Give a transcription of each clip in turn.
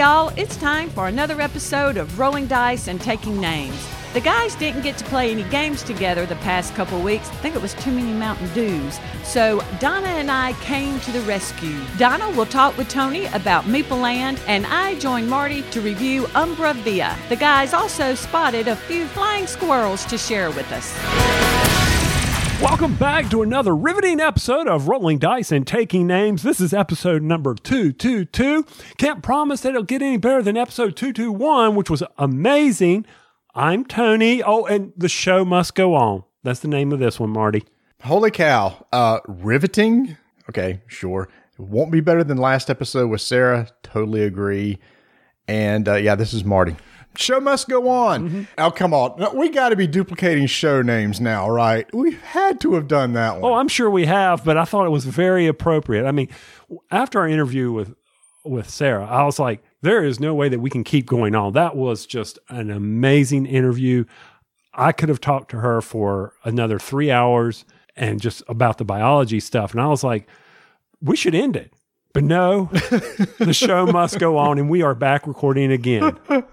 y'all. It's time for another episode of Rolling Dice and Taking Names. The guys didn't get to play any games together the past couple weeks. I think it was too many Mountain Dews. So Donna and I came to the rescue. Donna will talk with Tony about Meeple Land, and I join Marty to review Umbra Via. The guys also spotted a few flying squirrels to share with us. Welcome back to another riveting episode of Rolling Dice and Taking Names. This is episode number 222. Can't promise that it'll get any better than episode 221, which was amazing. I'm Tony. Oh, and the show must go on. That's the name of this one, Marty. Holy cow. Uh, riveting? Okay, sure. It won't be better than last episode with Sarah. Totally agree. And uh, yeah, this is Marty. Show must go on. Mm-hmm. Oh, come on. We got to be duplicating show names now, right? We had to have done that one. Oh, I'm sure we have, but I thought it was very appropriate. I mean, after our interview with with Sarah, I was like, there is no way that we can keep going on. That was just an amazing interview. I could have talked to her for another three hours and just about the biology stuff. And I was like, we should end it. But no, the show must go on, and we are back recording again.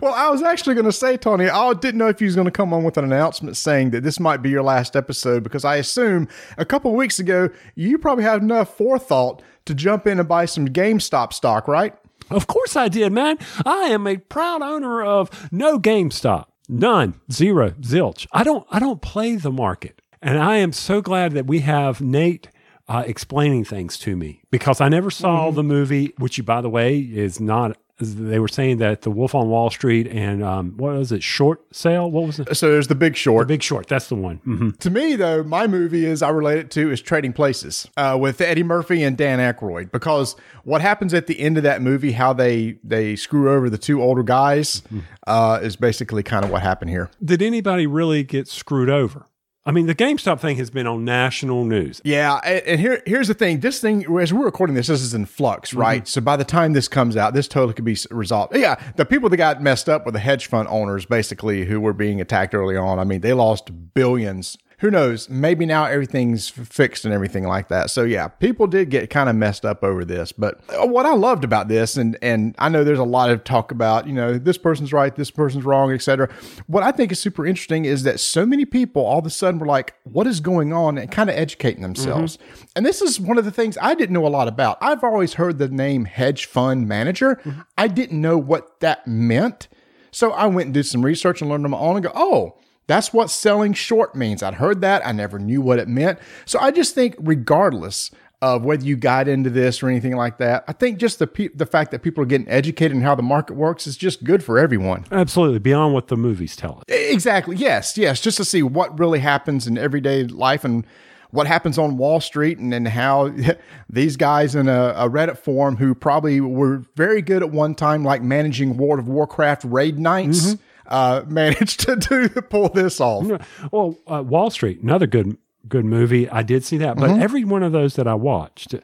Well, I was actually going to say, Tony, I didn't know if you was going to come on with an announcement saying that this might be your last episode because I assume a couple of weeks ago you probably had enough forethought to jump in and buy some GameStop stock, right? Of course I did, man. I am a proud owner of no GameStop. None. Zero. Zilch. I don't I don't play the market. And I am so glad that we have Nate uh, explaining things to me because I never saw the movie, which, by the way, is not. They were saying that The Wolf on Wall Street and um, what was it? Short Sale? What was it? So there's the Big Short. The Big Short. That's the one. hmm To me, though, my movie is I relate it to is Trading Places uh, with Eddie Murphy and Dan Aykroyd because what happens at the end of that movie, how they they screw over the two older guys, uh, is basically kind of what happened here. Did anybody really get screwed over? I mean, the GameStop thing has been on national news. Yeah, and, here here's the thing. This thing, as we're recording this, this is in flux, mm-hmm. right? So by the time this comes out, this totally could be resolved. Yeah, the people that got messed up were the hedge fund owners, basically, who were being attacked early on. I mean, they lost billions. Who knows? Maybe now everything's fixed and everything like that. So yeah, people did get kind of messed up over this. But uh, what I loved about this, and and I know there's a lot of talk about, you know, this person's right, this person's wrong, etc. What I think is super interesting is that so many people all of a sudden were like, "What is going on?" and kind of educating themselves. And this is one of the things I didn't know a lot about. I've always heard the name hedge fund manager. I didn't know what that meant. So I went and did some research and learned on my own and go, oh, that's what selling short means. I'd heard that. I never knew what it meant. So I just think, regardless of whether you got into this or anything like that, I think just the pe- the fact that people are getting educated in how the market works is just good for everyone. Absolutely. Beyond what the movies tell us. Exactly. Yes. Yes. Just to see what really happens in everyday life and what happens on Wall Street and then how these guys in a, a Reddit forum who probably were very good at one time, like managing World of Warcraft raid nights, mm-hmm. Uh, managed to do pull this off. Well, uh, Wall Street, another good good movie. I did see that, but every one of those that I watched,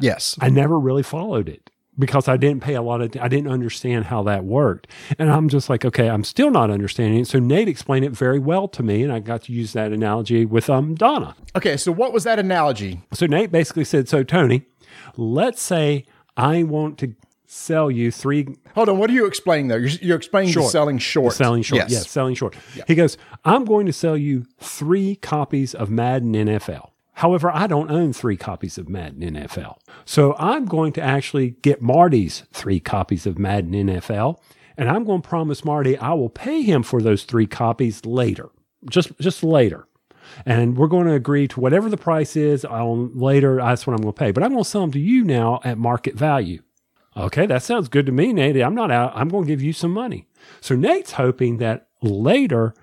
Yes. I never really followed it because I didn't pay a lot of. I didn't understand how that worked, and I'm just like, okay, I'm still not understanding it. So Nate explained it very well to me, and I got to use that analogy with um Donna. Okay. So what was that analogy? So Nate basically said, so Tony, let's say I want to sell you three Hold on. What are you explaining there? You're, you're explaining Short. selling short. Selling short. Yes, selling short. He goes, I'm going to sell you three copies of Madden NFL. However, I don't own three copies of Madden NFL. So I'm going to actually get Marty's three copies of Madden NFL. And I'm going to promise Marty I will pay him for those three copies later. Just just later. And we're going to agree to whatever the price is on later. That's what I'm going to pay. But I'm going to sell them to you now at market value. Okay, that sounds good to me, Nate. I'm not out. I'm going to give you some money. So Nate's hoping that later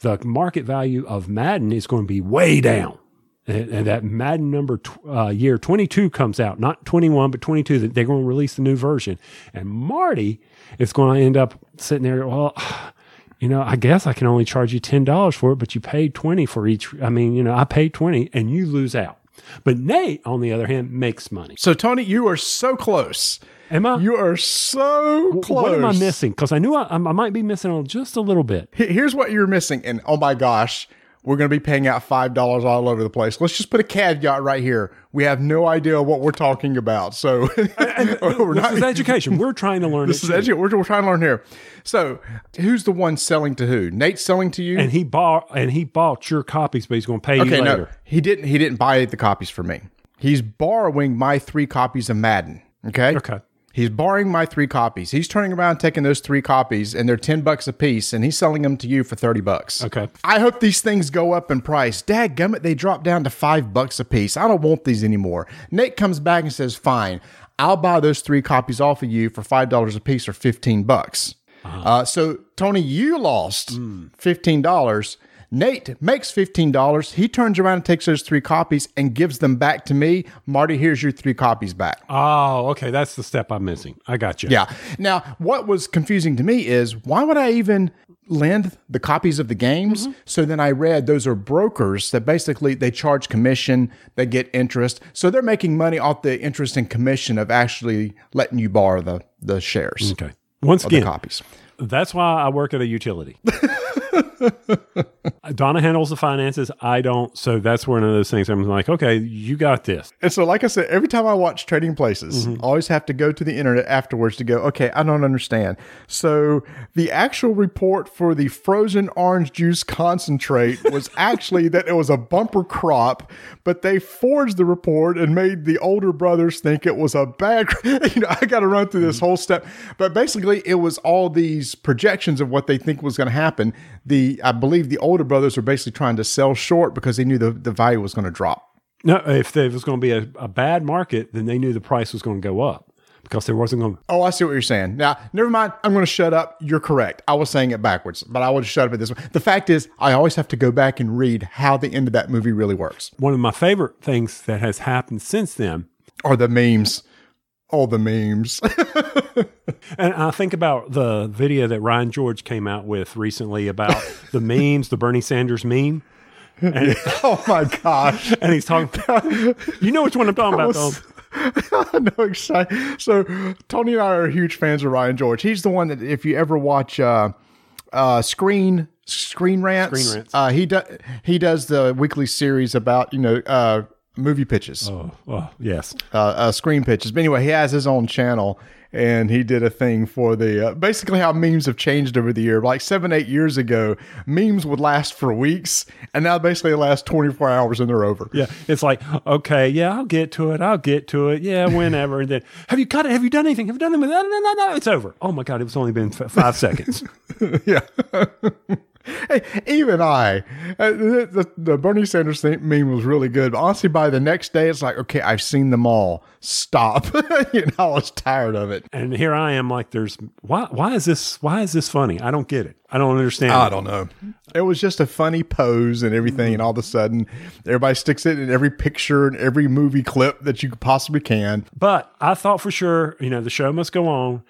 the market value of Madden is going to be way down. And, and that Madden number tw- uh, year 22 comes out, not 21, but 22, that they're going to release the new version. And Marty is going to end up sitting there, well, you know, I guess I can only charge you $10 for it, but you paid 20 for each. I mean, you know, I paid 20 and you lose out. But Nate, on the other hand, makes money. So Tony, you are so close. Am I? You are so close. What am I missing? Because I knew I, I might be missing just a little bit. Here's what you're missing, and oh my gosh, we're going to be paying out five dollars all over the place. Let's just put a caveat right here. We have no idea what we're talking about, so we're This is education. We're trying to learn This is too. edu- we're, we're trying to learn here. So, who's the one selling to who? Nate selling to you? and he bought and he bought your copies, but he's going to pay okay, you no, later. he didn't. He didn't buy the copies for me. He's borrowing my three copies of Madden. Okay. Okay. He's borrowing my three copies. He's turning around taking those three copies, and they're ten bucks a piece, and he's selling them to you for thirty bucks. Okay. I hope these things go up in price. Dad gummit, they drop down to five bucks a piece. I don't want these anymore. Nate comes back and says, Fine, I'll buy those three copies off of you for five dollars a piece or fifteen bucks. uh so Tony, you lost fifteen dollars. Nate makes fifteen dollars. He turns around and takes those three copies and gives them back to me. Marty, here's your three copies back. Oh, okay. That's the step I'm missing. I got you. Yeah. Now, what was confusing to me is why would I even lend the copies of the games? Mm-hmm. So then I read those are brokers that basically they charge commission, they get interest. So they're making money off the interest and commission of actually letting you borrow the the shares, Okay. Once the again, copies. That's why I work at a utility. Donna handles the finances. I don't. So that's one of those things I'm like, okay, you got this. And so, like I said, every time I watch Trading Places, mm-hmm. I always have to go to the internet afterwards to go, okay, I don't understand. So, the actual report for the frozen orange juice concentrate was actually that it was a bumper crop, but they forged the report and made the older brothers think it was a bad. You know, I got to run through this mm-hmm. whole step, but basically, it was all these projections of what they think was going to happen. The I believe the older brothers were basically trying to sell short because they knew the, the value was going to drop. No, if there was going to be a, a bad market, then they knew the price was going to go up because there wasn't going to. Oh, I see what you're saying. Now, never mind. I'm going to shut up. You're correct. I was saying it backwards, but I will shut up at this one. The fact is, I always have to go back and read how the end of that movie really works. One of my favorite things that has happened since then, are the memes. Oh, the memes. and I think about the video that Ryan George came out with recently about the memes, the Bernie Sanders meme. And, oh my gosh. and he's talking, about, you know which one I'm talking about, though. I know exactly. So Tony and I are huge fans of Ryan George. He's the one that if you ever watch uh, uh, Screen Screen Rants, Screen Rants. Uh, he does he does the weekly series about you know uh, movie pitches. Oh, oh, yes. uh, uh, screen pitches. But anyway, he has his own channel, and he did a thing for the uh, basically how memes have changed over the year. Like seven, eight years ago, memes would last for weeks, and now basically they last twenty four hours and they're over. Yeah, it's like okay, yeah, I'll get to it. I'll get to it. Yeah, whenever. And then, have you cut it? Have you done anything? Have you done anything? No, no, no, no. It's over. Oh my god, It's only been f- five seconds. yeah. Hey, even I, uh, the, the, Bernie Sanders thing, meme was really good. But honestly, by the next day, it's like, okay, I've seen them all. Stop. you know, I was tired of it. and here I am, like, there's why? Why is this? Why is this funny? I don't get it. I don't understand. I don't know. It was just a funny pose and everything, and all of a sudden, everybody sticks it in every picture and every movie clip that you possibly can. But I thought for sure, you know, the show must go on.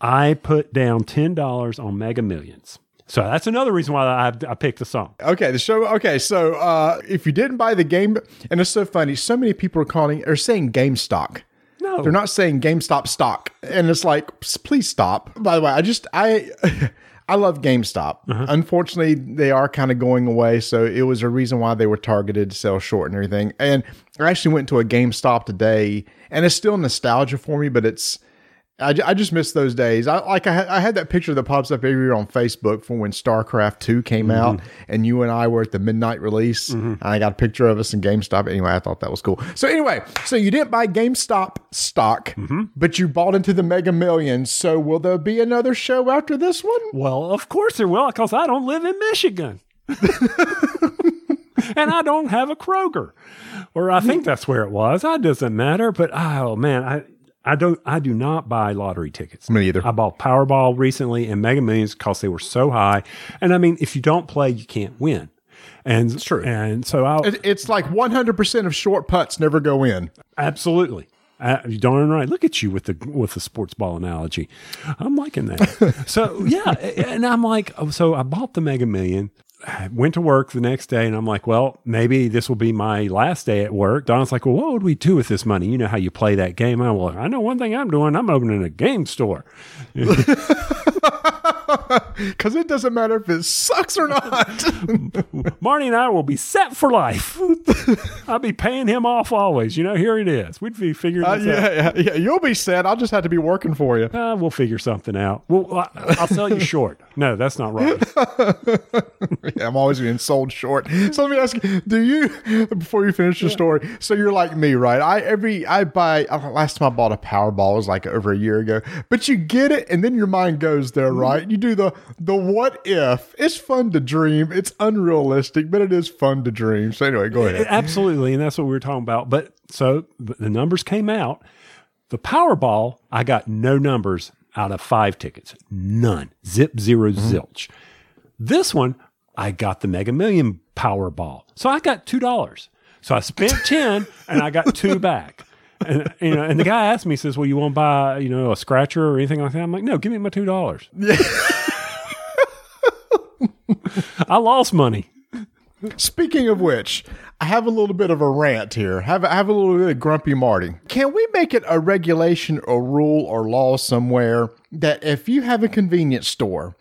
I put down ten dollars on Mega Millions. So that's another reason why I, I picked the song. Okay, the show. Okay, so uh, if you didn't buy the game, and it's so funny, so many people are calling or saying GameStop. No, They're not saying GameStop stock, and it's like, please stop. By the way, I just I. I love GameStop. Unfortunately, they are kind of going away, so it was a reason why they were targeted to sell short and everything. And I actually went to a GameStop today, and it's still nostalgia for me, but it's I, I just miss those days. I like I had, I had that picture that pops up every year on Facebook from when StarCraft Two came mm-hmm. out, and you and I were at the midnight release. Mm-hmm. And I got a picture of us in GameStop. Anyway, I thought that was cool. So anyway, so you didn't buy GameStop stock, mm-hmm. but you bought into the Mega Millions. So will there be another show after this one? Well, of course there will, because I don't live in Michigan. and I don't have a Kroger. Or I think that's where it was. That doesn't matter. But oh man, I I don't I do not buy lottery tickets. Me either. I bought Powerball recently and Mega Millions because they were so high. And I mean, if you don't play, you can't win. And it's true. And so I It, it's like 100% of short putts never go in. Absolutely. Uh, you darn right. Look at you with the with the sports ball analogy. I'm liking that. so yeah, and I'm like, oh, so I bought the Mega Million. Went to work the next day, and I'm like, well, maybe this will be my last day at work. Donna's like, well, what would we do with this money? You know how you play that game. I'm well, I know one thing I'm doing. I'm opening a game store. Because it doesn't matter if it sucks or not. Marty and I will be set for life. I'll be paying him off always. You know, here it is. We'd be figuring Uh, this out. yeah, yeah, yeah, you'll be set. I'll just have to be working for you. Uh, we'll figure something out. Well, I'll sell you short. No, that's not right. I'm always being sold short. So let me ask you: Do you, before you finish your story, so you're like me, right? I every I buy. uh, Last time I bought a Powerball was like over a year ago. But you get it, and then your mind goes there, right? You do the the what if. It's fun to dream. It's unrealistic, but it is fun to dream. So anyway, go ahead. Absolutely, and that's what we were talking about. But so the numbers came out. The Powerball, I got no numbers out of five tickets, none, zip 0 mm-hmm. zilch. This one, I got the Mega Million Powerball, so I got two dollars. So I spent ten, and I got two back. And you know, and the guy asked me, he says, "Well, you won't buy, you know, a scratcher or anything like that?" I'm like, "No, give me my two dollars." I lost money. Speaking of which, I have a little bit of a rant here. Have I have a little bit of grumpy Marty. Can we make it a regulation, or rule, or law somewhere that if you have a convenience store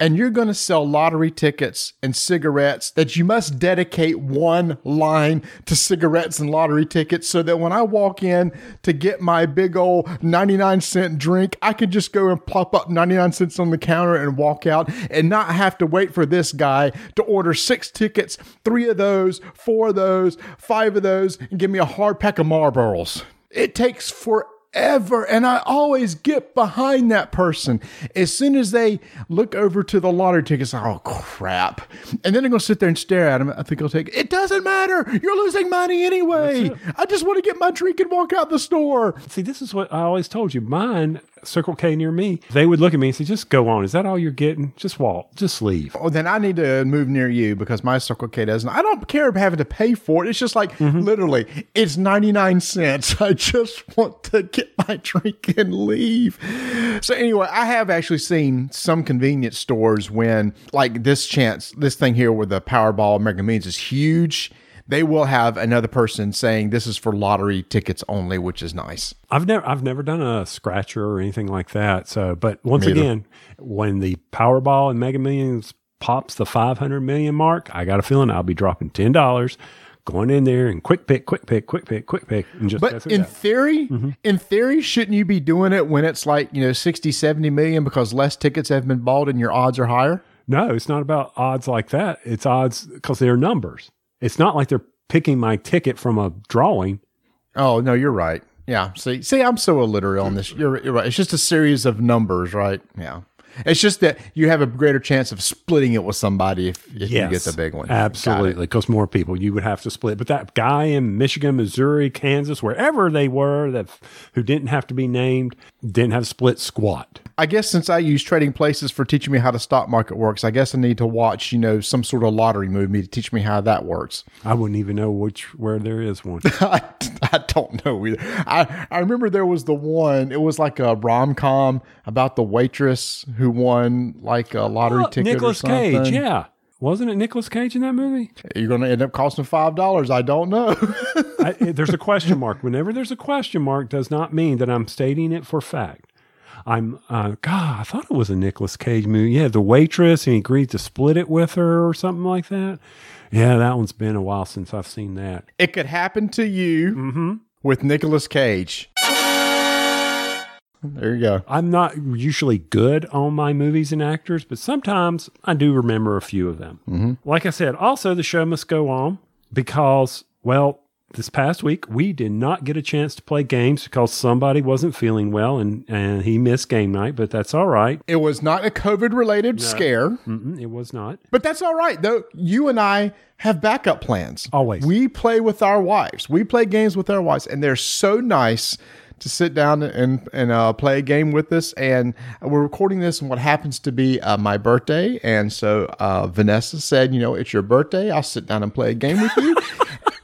and you're going to sell lottery tickets and cigarettes, that you must dedicate one line to cigarettes and lottery tickets, so that when I walk in to get my big old 99 cent drink, I can just go and plop up 99 cents on the counter and walk out and not have to wait for this guy to order six tickets, three of those, four of those, five of those, and give me a hard pack of Marlboros. It takes forever ever. And I always get behind that person. As soon as they look over to the lottery tickets, oh crap. And then they're going to sit there and stare at them. I think I'll take it. doesn't matter. You're losing money anyway. I just want to get my drink and walk out the store. See, this is what I always told you. Mine, Circle K near me, they would look at me and say, just go on. Is that all you're getting? Just walk. Just leave. Oh, then I need to move near you because my Circle K doesn't. I don't care about having to pay for it. It's just like mm-hmm. literally, it's 99 cents. I just want to get my drink and leave. So, anyway, I have actually seen some convenience stores when, like this chance, this thing here where the Powerball Mega Millions is huge. They will have another person saying this is for lottery tickets only, which is nice. I've never I've never done a scratcher or anything like that. So, but once Me either. again, when the Powerball and Mega Millions pops the 500 million mark, I got a feeling I'll be dropping ten dollars, going in there and quick pick, quick pick, quick pick, quick pick, and just But in theory, mm-hmm. in theory, shouldn't you be doing it when it's like, you know, 60, 70 million because less tickets have been bought and your odds are higher? no, it's not about odds like that. It's odds because they're numbers. It's not like they're picking my ticket from a drawing. Oh, no, you're right. Yeah. See, see, I'm so illiterate on this. You're, you're right. It's just a series of numbers, right? Yeah. It's just that you have a greater chance of splitting it with somebody if, if you get the big one. Absolutely, because more people you would have to split. But that guy in Michigan, Missouri, Kansas, wherever they were, that who didn't have to be named, didn't have a split squat. I guess since I use trading places for teaching me how the stock market works, I guess I need to watch, you know, some sort of lottery movie to teach me how that works. I wouldn't even know which where there is one. I, I don't know either. I, I remember there was the one, it was like a rom com about the waitress who won like a lottery oh, ticket. Nicolas or something. Cage, yeah, wasn't it Nicolas Cage in that movie? You're going to end up costing $5. I don't know. I, there's a question mark. Whenever there's a question mark, does not mean that I'm stating it for fact. I'm, uh, God, I thought it was a Nicolas Cage movie. Yeah, the waitress, and he agreed to split it with her or something like that. Yeah, that one's been a while since I've seen that. it could happen to you with Nicolas Cage. There you go. I'm not usually good on my movies and actors, but sometimes I do remember a few of them. Mm-hmm. Like I said, also the show must go on because, well, this past week we did not get a chance to play games because somebody wasn't feeling well and, and he missed game night, but that's all right. It was not a COVID related scare, Mm-mm, it was not. but that's all right, though. You and I have backup plans. Always. We play with our wives. We play games with our wives, and they're so nice to sit down and and uh, play a game with us. And we're recording this on what happens to be uh, my birthday. And so uh, Vanessa said, "You know, it's your birthday. I'll sit down and play a game with you."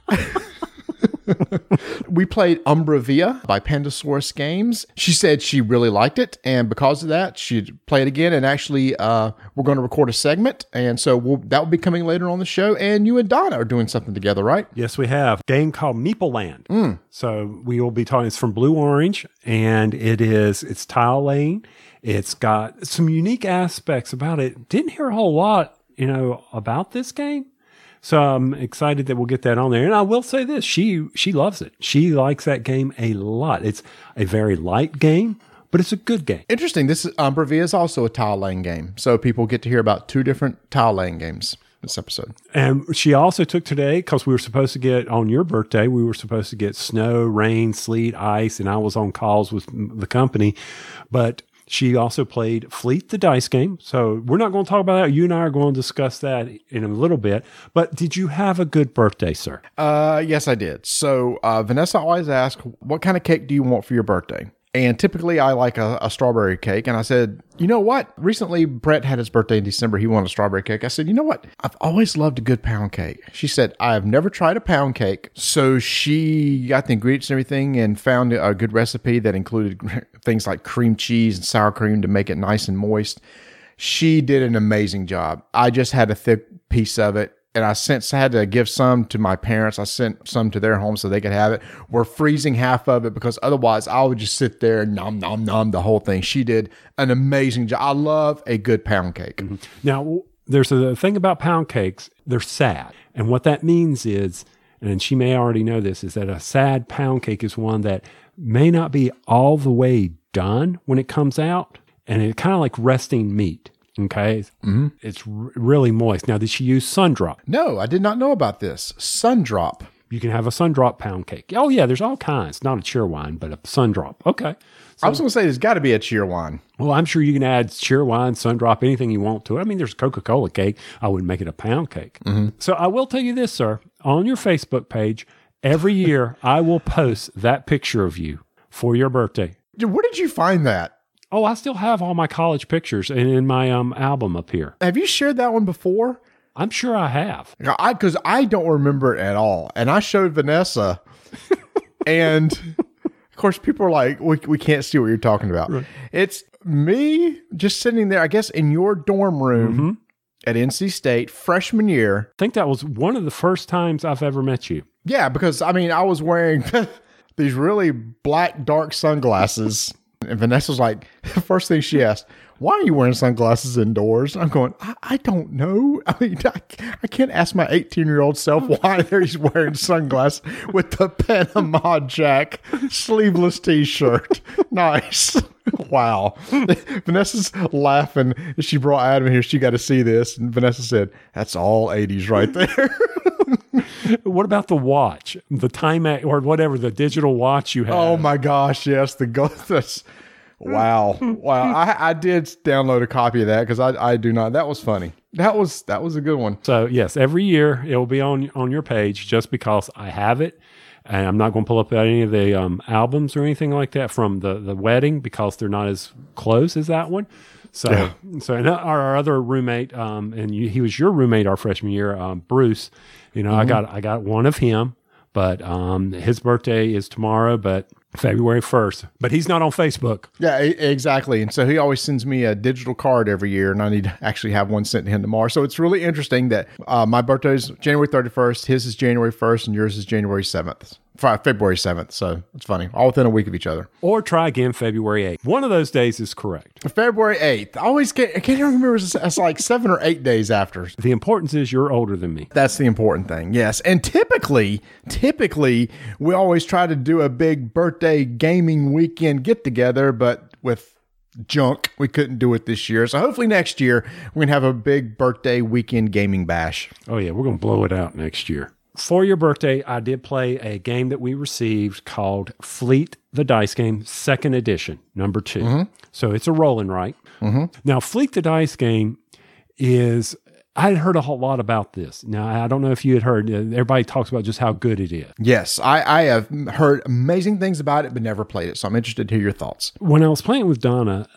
we played Umbra Via by Pandasaurus Games. She said she really liked it, and because of that, she'd play it again. And actually, uh, we're going to record a segment, and so we'll, that will be coming later on the show. And you and Donna are doing something together, right? Yes, we have. Game called Meeple Land. So we will be talking, it's from Blue Orange, and it is, it's tile laying. It's got some unique aspects about it. Didn't hear a whole lot, you know, about this game. So I'm excited that we'll get that on there. And I will say this, she she loves it. She likes that game a lot. It's a very light game, but it's a good game. Interesting. This is, Umbra Via is also a tile laying game, so people get to hear about two different tile laying games this episode. And she also took today because we were supposed to get on your birthday, we were supposed to get snow, rain, sleet, ice, and I was on calls with the company. But she also played Fleet the dice game. So we're not going to talk about that. You and I are going to discuss that in a little bit. But did you have a good birthday, sir? Uh, yes, I did. So uh, Vanessa always asks, "What kind of cake do you want for your birthday?" And typically, I like a, a strawberry cake. And I said, "You know what? Recently, Brett had his birthday in December. He wanted a strawberry cake." I said, "You know what? I've always loved a good pound cake." She said, "I have never tried a pound cake." So she got the ingredients and everything, and found a good recipe that included things like cream cheese and sour cream to make it nice and moist. She did an amazing job. I just had a thick piece of it and I sent I had to give some to my parents. I sent some to their home so they could have it. We're freezing half of it because otherwise I would just sit there and nom nom nom the whole thing. She did an amazing job. I love a good pound cake. Mm-hmm. Now, there's a thing about pound cakes, they're sad. And what that means is, and she may already know this, is that a sad pound cake is one that may not be all the way done when it comes out. And it's kind of like resting meat. Okay. Mm-hmm. It's r- really moist. Now, did she use sun drop? No, I did not know about this. Sun drop. You can have a sun drop pound cake. Oh, yeah, there's all kinds. Not a Cheerwine, but a sun drop. Okay. I was going to say there's got to be a Cheerwine. Well, I'm sure you can add Cheerwine, sun drop, anything you want to it. I mean, there's Coca Cola cake. I wouldn't make it a pound cake. So I will tell you this, sir. On your Facebook page, every year I will post that picture of you for your birthday. Dude, where did you find that? Oh, I still have all my college pictures and in my um, album up here. Have you shared that one before? I'm sure I have. I because I don't remember it at all, and I showed Vanessa, and of course people are like, "We we can't see what you're talking about." It's me just sitting there, I guess, in your dorm room at NC State freshman year. I think that was one of the first times I've ever met you. Yeah, because I mean, I was wearing these really black, dark sunglasses. And Vanessa's like, the first thing she asked, why are you wearing sunglasses indoors? I'm going, I, I don't know. I mean, I, I can't ask my 18 year old self why he's wearing sunglasses with the Panama Jack sleeveless t shirt. Nice. Wow. Vanessa's laughing. She brought Adam here. She got to see this. And Vanessa said, that's all 80s right there. What about the watch, the time or whatever, the digital watch you have? Oh my gosh, yes, the ghost. That's, wow, wow. I, I did download a copy of that because I, I do not. That was funny. That was that was a good one. So yes, every year it will be on on your page just because I have it, and I'm not going to pull up any of the um, albums or anything like that from the the wedding because they're not as close as that one. So Yeah. so and our, our other roommate, um, and you, he was your roommate our freshman year, um, Bruce. You know, I got I got one of him, but um, his birthday is tomorrow, but February first. But he's not on Facebook. Yeah, exactly. And so he always sends me a digital card every year, and I need to actually have one sent to him tomorrow. So it's really interesting that uh, my birthday is January 31st, his is January 1st, and yours is January 7th, Fi- February 7th. So it's funny, all within a week of each other. Or try again February 8th. One of those days is correct. February 8th. I always get, I can't even remember, it's, it's like seven or eight days after. The importance is you're older than me. That's the important thing. Yes. And typically, typically, we always try to do a big birthday gaming weekend get together, but with junk, we couldn't do it this year. So hopefully next year, we're going to have a big birthday weekend gaming bash. Oh, yeah, we're going to blow it out next year. For your birthday, I did play a game that we received called Fleet the Dice Game, second edition, number 2 So it's a roll and write. Now, Fleet the Dice Game is, I had heard a whole lot about this. Now, I don't know if you had heard, uh, everybody talks about just how good it is. Yes, I, I have heard amazing things about it, but never played it. So I'm interested to hear your thoughts. when I was playing with Donna,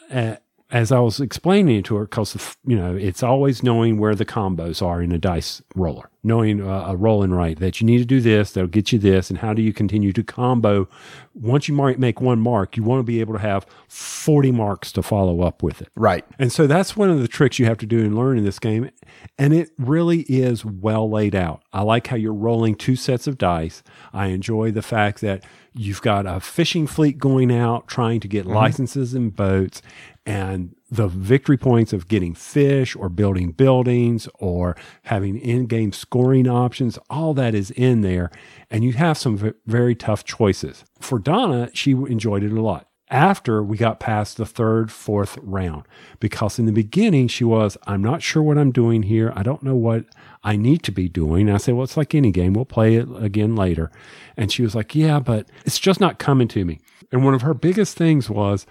as I was explaining it to her, because you know it's always knowing where the combos are in a dice roller. knowing uh, a roll and write that you need to do this, that'll get you this, and how do you continue to combo. Once you might make one mark, you want to be able to have 40 marks to follow up with it. Right. And so that's one of the tricks you have to do and learn in this game. And it really is well laid out. I like how you're rolling two sets of dice. I enjoy the fact that you've got a fishing fleet going out trying to get licenses and boats and the victory points of getting fish or building buildings or having in-game scoring options all that is in there and you have some very tough choices for donna she enjoyed it a lot after we got past the third, fourth round. Because in the beginning, she was, I'm not sure what I'm doing here. I don't know what I need to be doing. I said, Well, it's like any game. We'll play it again later. And she was like, Yeah, but it's just not coming to me. And one of her biggest things was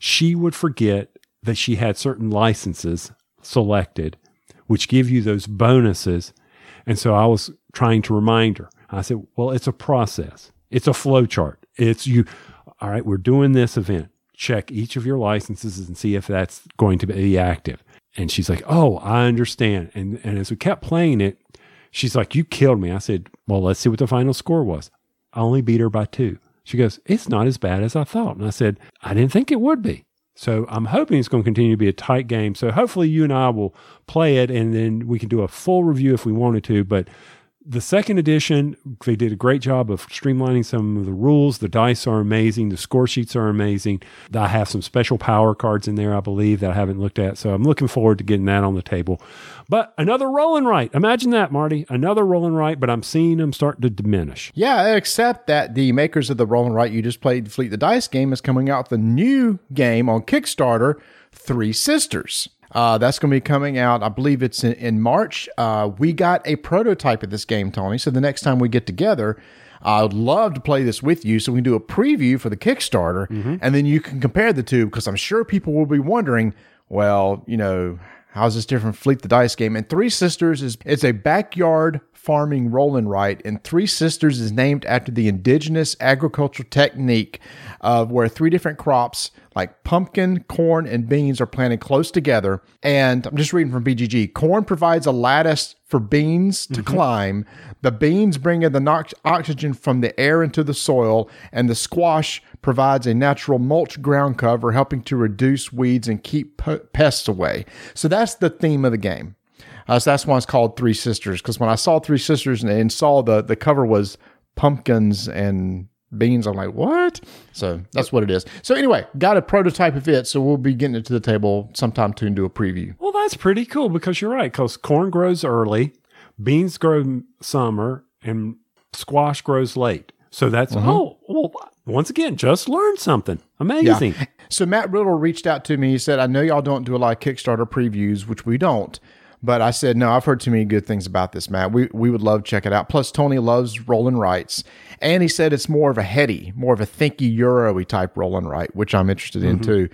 she would forget that she had certain licenses selected, which give you those bonuses. And so I was trying to remind her. I said, Well, it's a process, it's a flow chart. It's you all right, we're doing this event. Check each of your licenses and see if that's going to be active. And she's like, Oh, I understand. And, and as we kept playing it, she's like, You killed me. I said, Well, let's see what the final score was. I only beat her by two. She goes, It's not as bad as I thought. And I said, I didn't think it would be. So I'm hoping it's going to continue to be a tight game. So hopefully you and I will play it and then we can do a full review if we wanted to. But the second edition, they did a great job of streamlining some of the rules. The dice are amazing. The score sheets are amazing. I have some special power cards in there, I believe, that I haven't looked at. So I'm looking forward to getting that on the table. But another rolling right. Imagine that, Marty. Another rolling right, but I'm seeing them start to diminish. Yeah, except that the makers of the Roll and Write you just played, Fleet the Dice game, is coming out with a new game on Kickstarter, Three Sisters. Uh, that's going to be coming out, I believe it's in, in March. Uh, we got a prototype of this game, Tony. So the next time we get together, I would love to play this with you so we can do a preview for the Kickstarter and then you can compare the two because I'm sure people will be wondering, well, you know, how's this different from Fleet the Dice game? And Three Sisters is it's a backyard farming roll and write, and Three Sisters is named after the indigenous agricultural technique of where three different crops like pumpkin, corn, and beans are planted close together. And I'm just reading from BGG. Corn provides a lattice for beans to climb. The beans bring in the nox- oxygen from the air into the soil, and the squash provides a natural mulch ground cover, helping to reduce weeds and keep p- pests away. So that's the theme of the game. Uh, so that's why it's called Three Sisters. Because when I saw Three Sisters and, and saw the the cover was pumpkins and beans, I'm like, what? So that's what it is. So anyway, got a prototype of it. So we'll be getting it to the table sometime to do a preview. Well, that's pretty cool because you're right. Because corn grows early, beans grow summer, and squash grows late. So that's mm-hmm. oh well. Once again, just learned something amazing. So Matt Riddle reached out to me. He said, I know y'all don't do a lot of Kickstarter previews, which we don't. But I said, no, I've heard too many good things about this, Matt. We, we would love to check it out. Plus, Tony loves roll and writes. And he said it's more of a heady, more of a thinky Euro type roll and write, which I'm interested in too.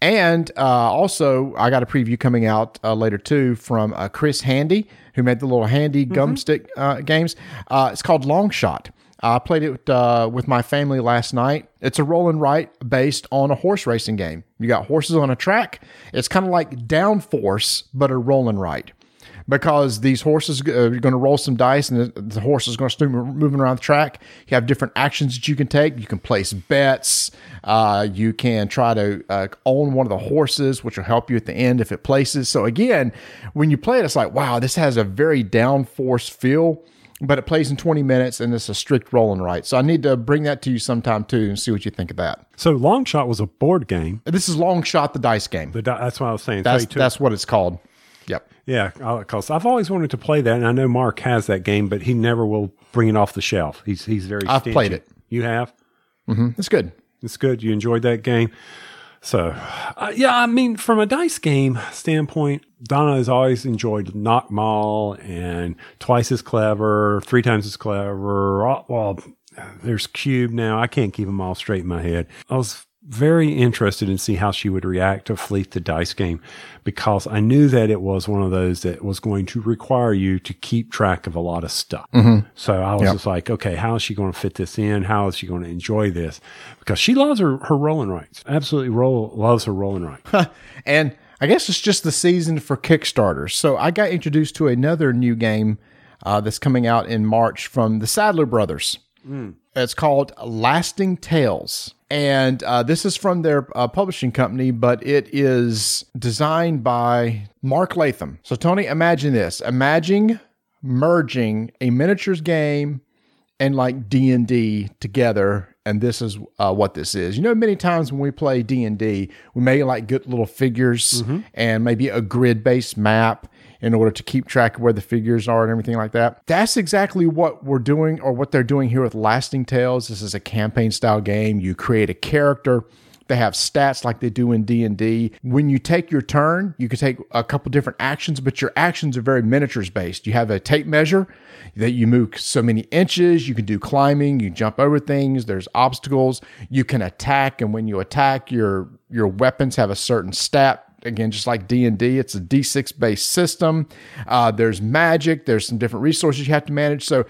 And uh, also, I got a preview coming out uh, later too from uh, Chris Handy, who made the little handy gum stick uh, games. Uh, it's called Long Shot. I played it uh, with my family last night. It's a roll and write based on a horse racing game. You got horses on a track. It's kind of like Downforce, but a roll and write. Because these horses, uh, you're going to roll some dice, and the, the horse is going to start moving around the track. You have different actions that you can take. You can place bets. Uh, you can try to uh, own one of the horses, which will help you at the end if it places. So again, when you play it, it's like, wow, this has a very downforce feel but it plays in 20 minutes and it's a strict roll and write. So I need to bring that to you sometime too and see what you think of that. So Long Shot was a board game. This is Long Shot the Dice Game. The di- that's what I was saying. That's, that's what it's called. Yep. yeah, uh, because I've always wanted to play that, and I know Mark has that game, but he never will bring it off the shelf. He's he's very. I've stingy. played it. You have. Mm-hmm. It's good. It's good. You enjoyed that game. So, uh, yeah, I mean, from a dice game standpoint, Donna has always enjoyed Noch Mal and Twice as Clever, Three Times as Clever. Well, there's Cube now. I can't keep them all straight in my head. I was very interested in see how she would react to Fleet the Dice game because I knew that it was one of those that was going to require you to keep track of a lot of stuff. So I was just like, okay, how is she going to fit this in? How is she going to enjoy this? Because she loves her, her rolling rights. Absolutely roll, loves her rolling right. And I guess it's just the season for Kickstarters. So I got introduced to another new game uh, that's coming out in March from the Sadler Brothers. It's called Lasting Tales. And uh, this is from their uh, publishing company, but it is designed by Mark Latham. So, Tony, imagine this: imagine merging a miniatures game and like D and D together. And this is uh, what this is. You know, many times when we play D and D, we may like get little figures and maybe a grid based map in order to keep track of where the figures are and everything like that. That's exactly what we're doing or what they're doing here with Lasting Tales. This is a campaign style game. You create a character. They have stats like they do in D&D. When you take your turn, you can take a couple different actions, but your actions are very miniatures based. You have a tape measure that you move so many inches, you can do climbing, you jump over things, there's obstacles, you can attack and when you attack your your weapons have a certain stat again just like d&d it's a d6 based system. Uh, there's magic there's some different resources you have to manage. So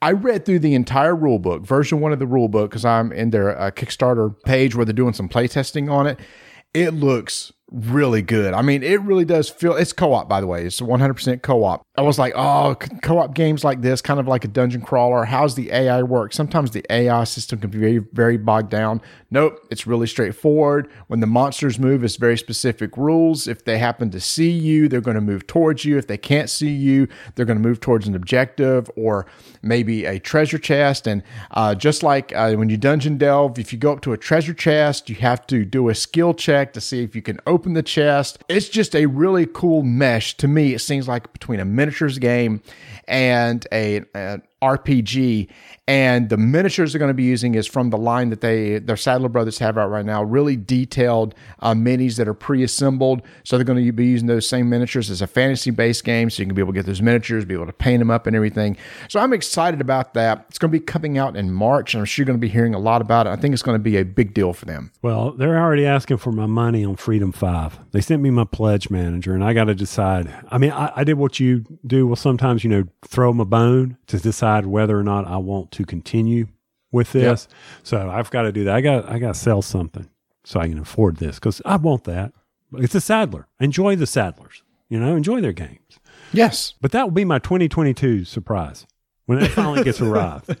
i read through the entire rule book version one of the rule book because i'm in their uh, kickstarter page where they're doing some playtesting on it. It looks really good. I mean, it really does feel it's co-op by the way. It's 100% co-op. I was like, "Oh, co-op games like this, kind of like a dungeon crawler, how's the AI work?" Sometimes the AI system can be very very bogged down. Nope, it's really straightforward. When the monsters move, it's very specific rules. If they happen to see you, they're going to move towards you. If they can't see you, they're going to move towards an objective or maybe a treasure chest. And uh, just like uh, when you dungeon delve, if you go up to a treasure chest, you have to do a skill check to see if you can open the chest. It's just a really cool mesh. To me, it seems like between a miniatures game and a, an RPG. And the miniatures they're going to be using is from the line that they, their Sadler Brothers have out right now, really detailed uh, minis that are pre-assembled. So they're going to be using those same miniatures as a fantasy-based game, so you can be able to get those miniatures, be able to paint them up and everything. So I'm excited about that. It's going to be coming out in March, and I'm sure you're going to be hearing a lot about it. I think it's going to be a big deal for them. Well, they're already asking for my money on Freedom 5. They sent me my pledge manager, and I got to decide. I mean, I, I did what you do. Well, sometimes, you know, throw them a bone to decide whether or not I want to continue with this. So I've got to do that. I got I got to sell something so I can afford this because I want that. It's a Sadler. Enjoy the Sadlers. You know, enjoy their games. Yes. But that will be my 2022 surprise when it finally gets arrived.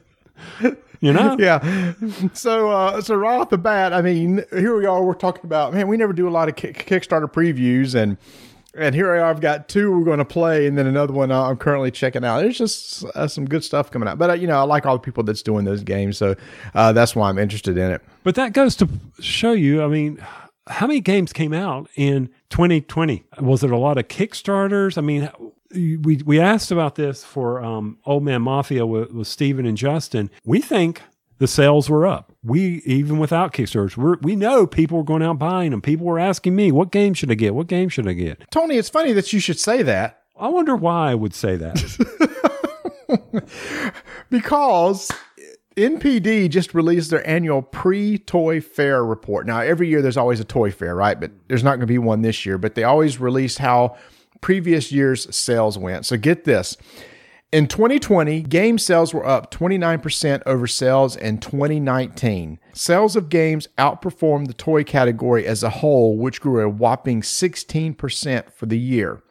You know? yeah. So, uh, so right off the bat, I mean, here we are. We're talking about man. We never do a lot of kick, Kickstarter previews, and and here I are. I've got two we're going to play, and then another one I'm currently checking out. There's just uh, some good stuff coming out. But uh, you know, I like all the people that's doing those games, so uh, that's why I'm interested in it. But that goes to show you, I mean, how many games came out in 2020? Was it a lot of Kickstarters? I mean, we we asked about this for um, Old Man Mafia with, with Steven and Justin. We think the sales were up. We even without Kickstarters, we we know people were going out buying them. People were asking me, "What game should I get? What game should I get?" Tony, it's funny that you should say that I wonder why I would say that. because NPD just released their annual pre toy fair report. Now, every year there's always a toy fair, right? But there's not going to be one this year, but they always release how previous year's sales went. So get this. In 2020, game sales were up 29% over sales in 2019. Sales of games outperformed the toy category as a whole, which grew a whopping 16% for the year.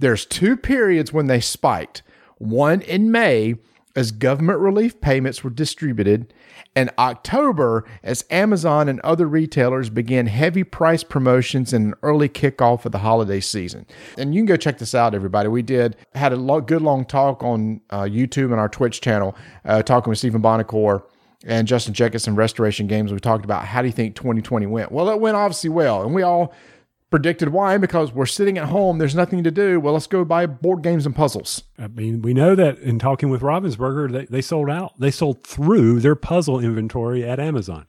There's two periods when they spiked. One in May as government relief payments were distributed, and October as Amazon and other retailers began heavy price promotions and an early kickoff of the holiday season. And you can go check this out, everybody. We did had a lo- good long talk on uh, YouTube and our Twitch channel, uh, talking with Stephen Buonocore and Justin Jenkins and Restoration Games. We talked about how do you think 2020 went? Well, it went obviously well, and we all predicted why because we're sitting at home there's nothing to do well let's go buy board games and puzzles I mean, we know that in talking with Ravensburger, they, they sold out. They sold through their puzzle inventory at Amazon.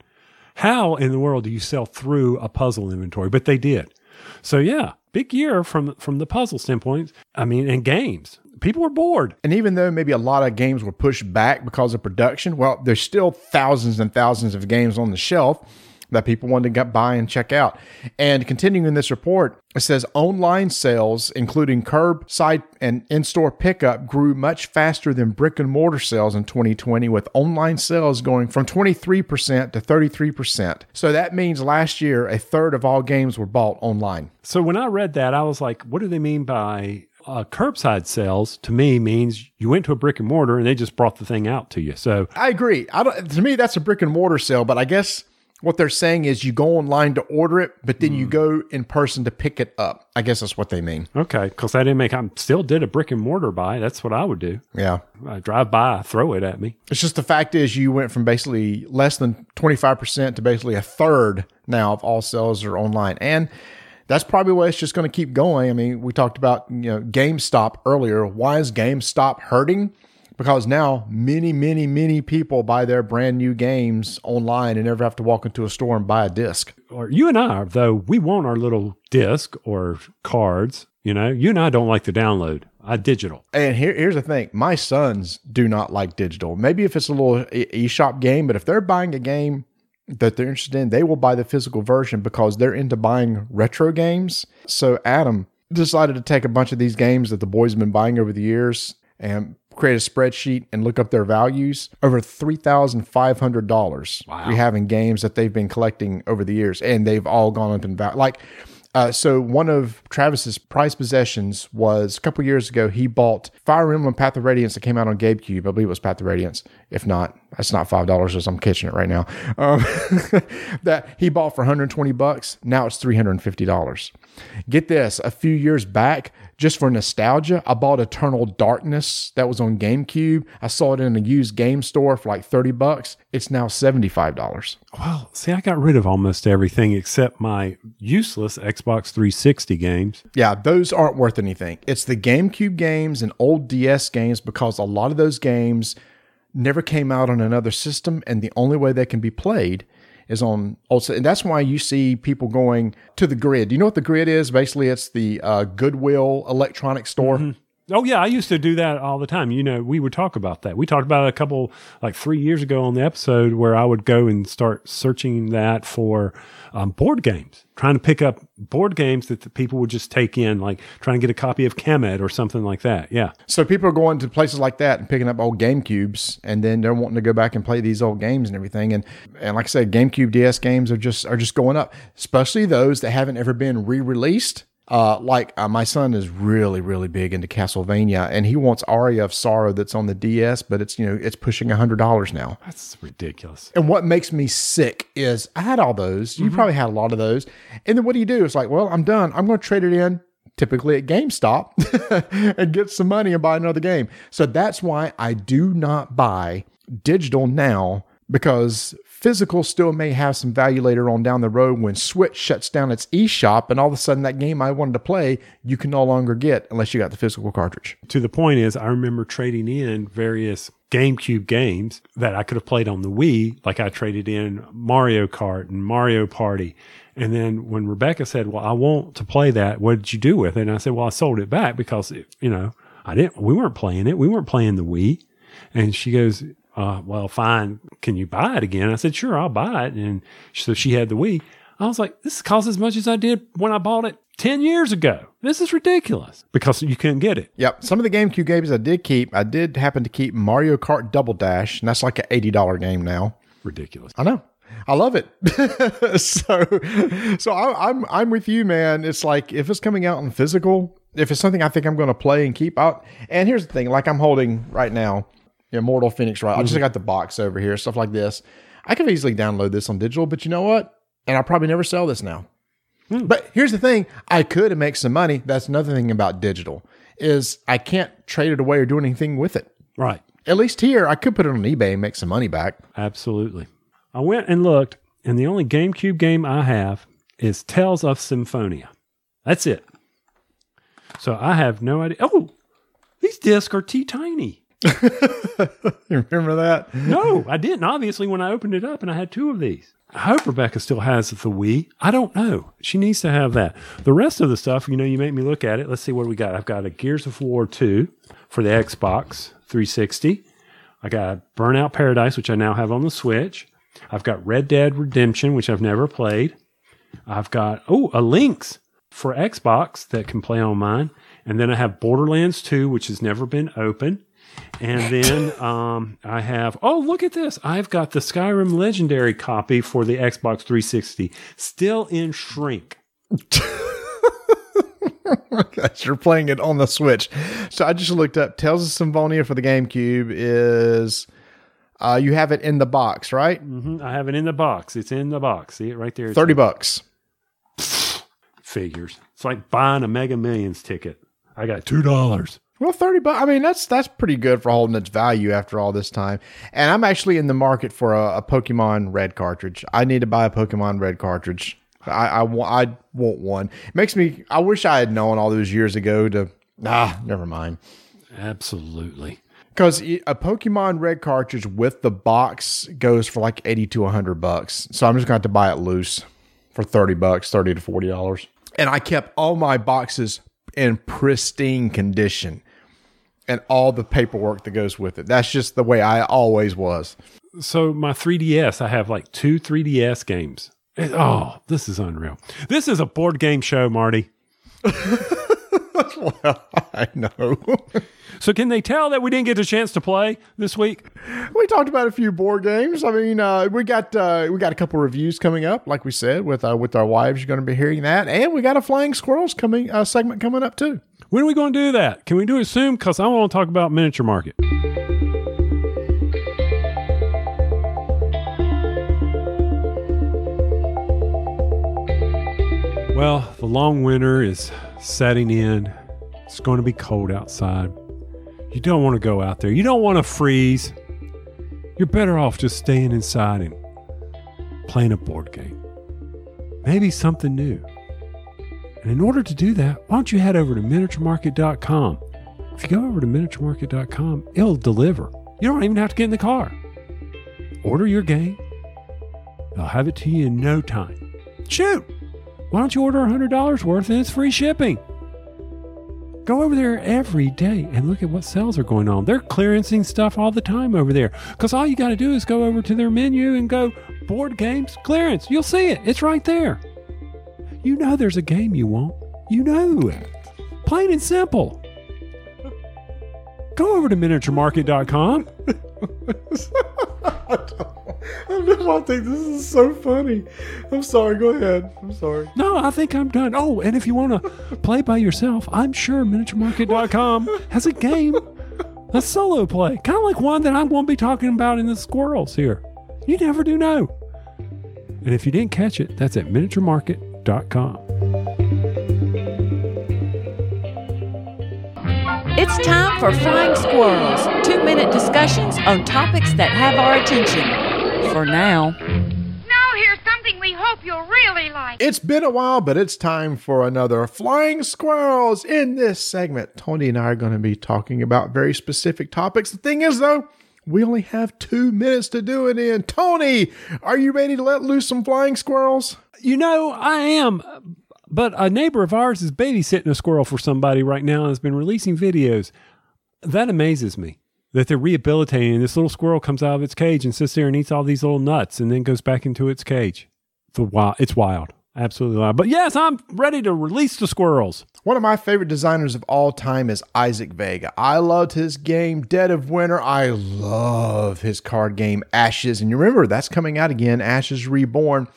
How in the world do you sell through a puzzle inventory? But they did. So yeah, big year from from the puzzle standpoint. I mean, and games. People were bored. and even though maybe a lot of games were pushed back because of production well there's still thousands and thousands of games on the shelf that people wanted to get buy and check out and continuing in this report it says online sales including curbside and in-store pickup grew much faster than brick and mortar sales in 2020 with online sales going from 23% to 33% so that means last year a third of all games were bought online So when I read that, I was like, what do they mean by Uh, curbside sales to me means you went to a brick and mortar and they just brought the thing out to you. So I agree. I don't. To me, that's a brick and mortar sale. But I guess what they're saying is you go online to order it, but then you hmm. go in person to pick it up. I guess that's what they mean. okay, because I didn't make. I still did a brick and mortar buy. That's what I would do. Yeah. I drive by, throw it at me. It's just the fact is you went from basically less than 25% to basically a third now of all sales are online. And that's probably why it's just going to keep going. I mean, we talked about, you know, GameStop earlier. Why is GameStop hurting? Because now many, many, many people buy their brand new games online and never have to walk into a store and buy a disc. Or you and I, though, we want our little disc or cards. You know, you and I don't like the download. I digital. And here, here's the thing: my sons do not like digital. Maybe if it's a little eShop game, but if they're buying a game that they're interested in, they will buy the physical version because they're into buying retro games. So Adam decided to take a bunch of these games that the boys have been buying over the years and create a spreadsheet and look up their values. Over three thousand five hundred dollars we have in games that they've been collecting over the years, and they've all gone up in value. Like uh, so one of Travis's prized possessions was a couple years ago. He bought Fire Emblem Path of Radiance that came out on GameCube. I believe it was Path of Radiance. If not, that's not five dollars as I'm catching it right now. Um, that he bought for 120 bucks. Now it's 350 dollars. Get this: a few years back, just for nostalgia, I bought Eternal Darkness that was on GameCube. I saw it in a used game store for like 30 bucks. It's now 75 dollars. Well, see, I got rid of almost everything except my useless Xbox 360 games. Yeah, those aren't worth anything. It's the GameCube games and old DS games because a lot of those games never came out on another system, and the only way they can be played is on also, and that's why you see people going to the grid. Do you know what the grid is? Basically, it's the uh, Goodwill electronic store. Oh yeah, I used to do that all the time. You know, we would talk about that. We talked about it a couple like three years ago on the episode where I would go and start searching that for um, board games, trying to pick up board games that people would just take in, like trying to get a copy of Kemet or something like that. Yeah, So people are going to places like that and picking up old GameCubes, and then they're wanting to go back and play these old games and everything. And and like I said, GameCube DS games are just are just going up, especially those that haven't ever been re-released. Uh, like uh, my son is really really big into Castlevania, and he wants Aria of Sorrow that's on the DS, but it's you know it's pushing a hundred dollars now. that's ridiculous. And what makes me sick is I had all those. You probably had a lot of those. And then what do you do? It's like, well, I'm done. I'm going to trade it in typically at GameStop and get some money and buy another game. So that's why I do not buy digital now because physical still may have some value later on down the road when Switch shuts down its eShop and all of a sudden that game I wanted to play, you can no longer get unless you got the physical cartridge. To the point is, I remember trading in various GameCube games that I could have played on the Wii, like I traded in Mario Kart and Mario Party. And then when Rebecca said, "Well, I want to play that. What did you do with it?" And I said, "Well, I sold it back because it, you know I didn't. We weren't playing it. We weren't playing the Wii." And she goes, uh, "Well, fine. Can you buy it again?" I said, "Sure, I'll buy it." And so she had the Wii. I was like, "This costs as much as I did when I bought it ten years ago. This is ridiculous because you couldn't get it." Yep. Some of the GameCube games I did keep, I did happen to keep Mario Kart Double Dash, and that's like an $80 game now. Ridiculous. I know. I love it. so, so I, I'm I'm with you, man. It's like if it's coming out in physical, if it's something I think I'm going to play and keep out. And here's the thing: like I'm holding right now, Immortal Phoenix. Right, I just mm-hmm. got the box over here, stuff like this. I could easily download this on digital, but you know what? And I'll probably never sell this now. Hmm. But here's the thing: I could make some money. That's another thing about digital is I can't trade it away or do anything with it. Right. At least here, I could put it on eBay and make some money back. Absolutely. I went and looked, and the only GameCube game I have is Tales of Symphonia. That's it. So I have no idea. Oh, these discs are tea tiny. You remember that? No, I didn't. Obviously, when I opened it up, and I had two of these. I hope Rebecca still has the Wii. I don't know. She needs to have that. The rest of the stuff, you know, you make me look at it. Let's see what we got. I've got a Gears of War 2 for the Xbox 360. I got Burnout Paradise, which I now have on the Switch. I've got Red Dead Redemption, which I've never played. I've got, oh, a Lynx for Xbox that can play on mine. And then I have Borderlands 2, which has never been open. And then um, I have, oh, look at this. I've got the Skyrim Legendary copy for the Xbox 360, still in shrink. Yes, You're playing it on the Switch. So I just looked up Tales of Symphonia for the GameCube is uh, you have it in the box, right? Mhm, I have it in the box. It's in the box. See it right there. It's 30 bucks. figures. It's like buying a Mega Millions ticket. I got two dollars. Well, 30 bucks. I mean, that's that's pretty good for holding its value after all this time. And I'm actually in the market for a, a Pokemon Red cartridge. I need to buy a Pokemon Red cartridge. I, I, I want one. It makes me, I wish I had known all those years ago to, ah, never mind. Absolutely. Because a Pokemon Red cartridge with the box goes for like 80 to 100 bucks. So I'm just going to have to buy it loose for 30 bucks, 30 to 40 dollars. And I kept all my boxes in pristine condition and all the paperwork that goes with it. That's just the way I always was. So my 3DS, I have like two 3DS games. It- oh, this is unreal. This is a board game show, Marty. I know. So can they tell that we didn't get a chance to play this week? we talked about a few board games. I mean, uh, we got uh, we got a couple reviews coming up, like we said, with uh, with our wives. You're going to be hearing that, and we got a flying squirrels coming uh, segment coming up too. When are we going to do that? Can we do it soon? Because I want to talk about miniature market. Well, the long winter is setting in. It's going to be cold outside. You don't want to go out there. You don't want to freeze. You're better off just staying inside and playing a board game. Maybe something new. And in order to do that, why don't you head over to miniaturemarket.com? If you go over to miniaturemarket.com, it'll deliver. You don't even have to get in the car. Order your game. They'll have it to you in no time. Shoot! Why don't you order $100 worth and it's free shipping? Go over there every day and look at what sales are going on. They're clearancing stuff all the time over there. Because all you got to do is go over to their menu and go board games clearance. You'll see it. It's right there. You know there's a game you want. You know it. Plain and simple. Go over to miniaturemarket.com. I just want to think this is so funny. I'm sorry. Go ahead. I'm sorry. No, I think I'm done. Oh, and if you want to play by yourself, I'm sure miniaturemarket.com has a game, a solo play, kind of like one that I'm going to be talking about in the squirrels here. You never do know. And if you didn't catch it, that's at miniaturemarket.com. It's time for Flying Squirrels, two minute discussions on topics that have our attention. For now. Now here's something we hope you'll really like. It's been a while, but it's time for another Flying Squirrels. In this segment, Tony and I are going to be talking about very specific topics. The thing is, though, we only have two minutes to do it in. Tony, are you ready to let loose some flying squirrels? You know, I am. But a neighbor of ours is babysitting a squirrel for somebody right now and has been releasing videos. That amazes me that they're rehabilitating. and This little squirrel comes out of its cage and sits there and eats all these little nuts and then goes back into its cage. The wild, it's wild. Absolutely wild. But yes, I'm ready to release the squirrels. One of my favorite designers of all time is Isaac Vega. I loved his game Dead of Winter. I love his card game Ashes. And you remember that's coming out again, Ashes Reborn.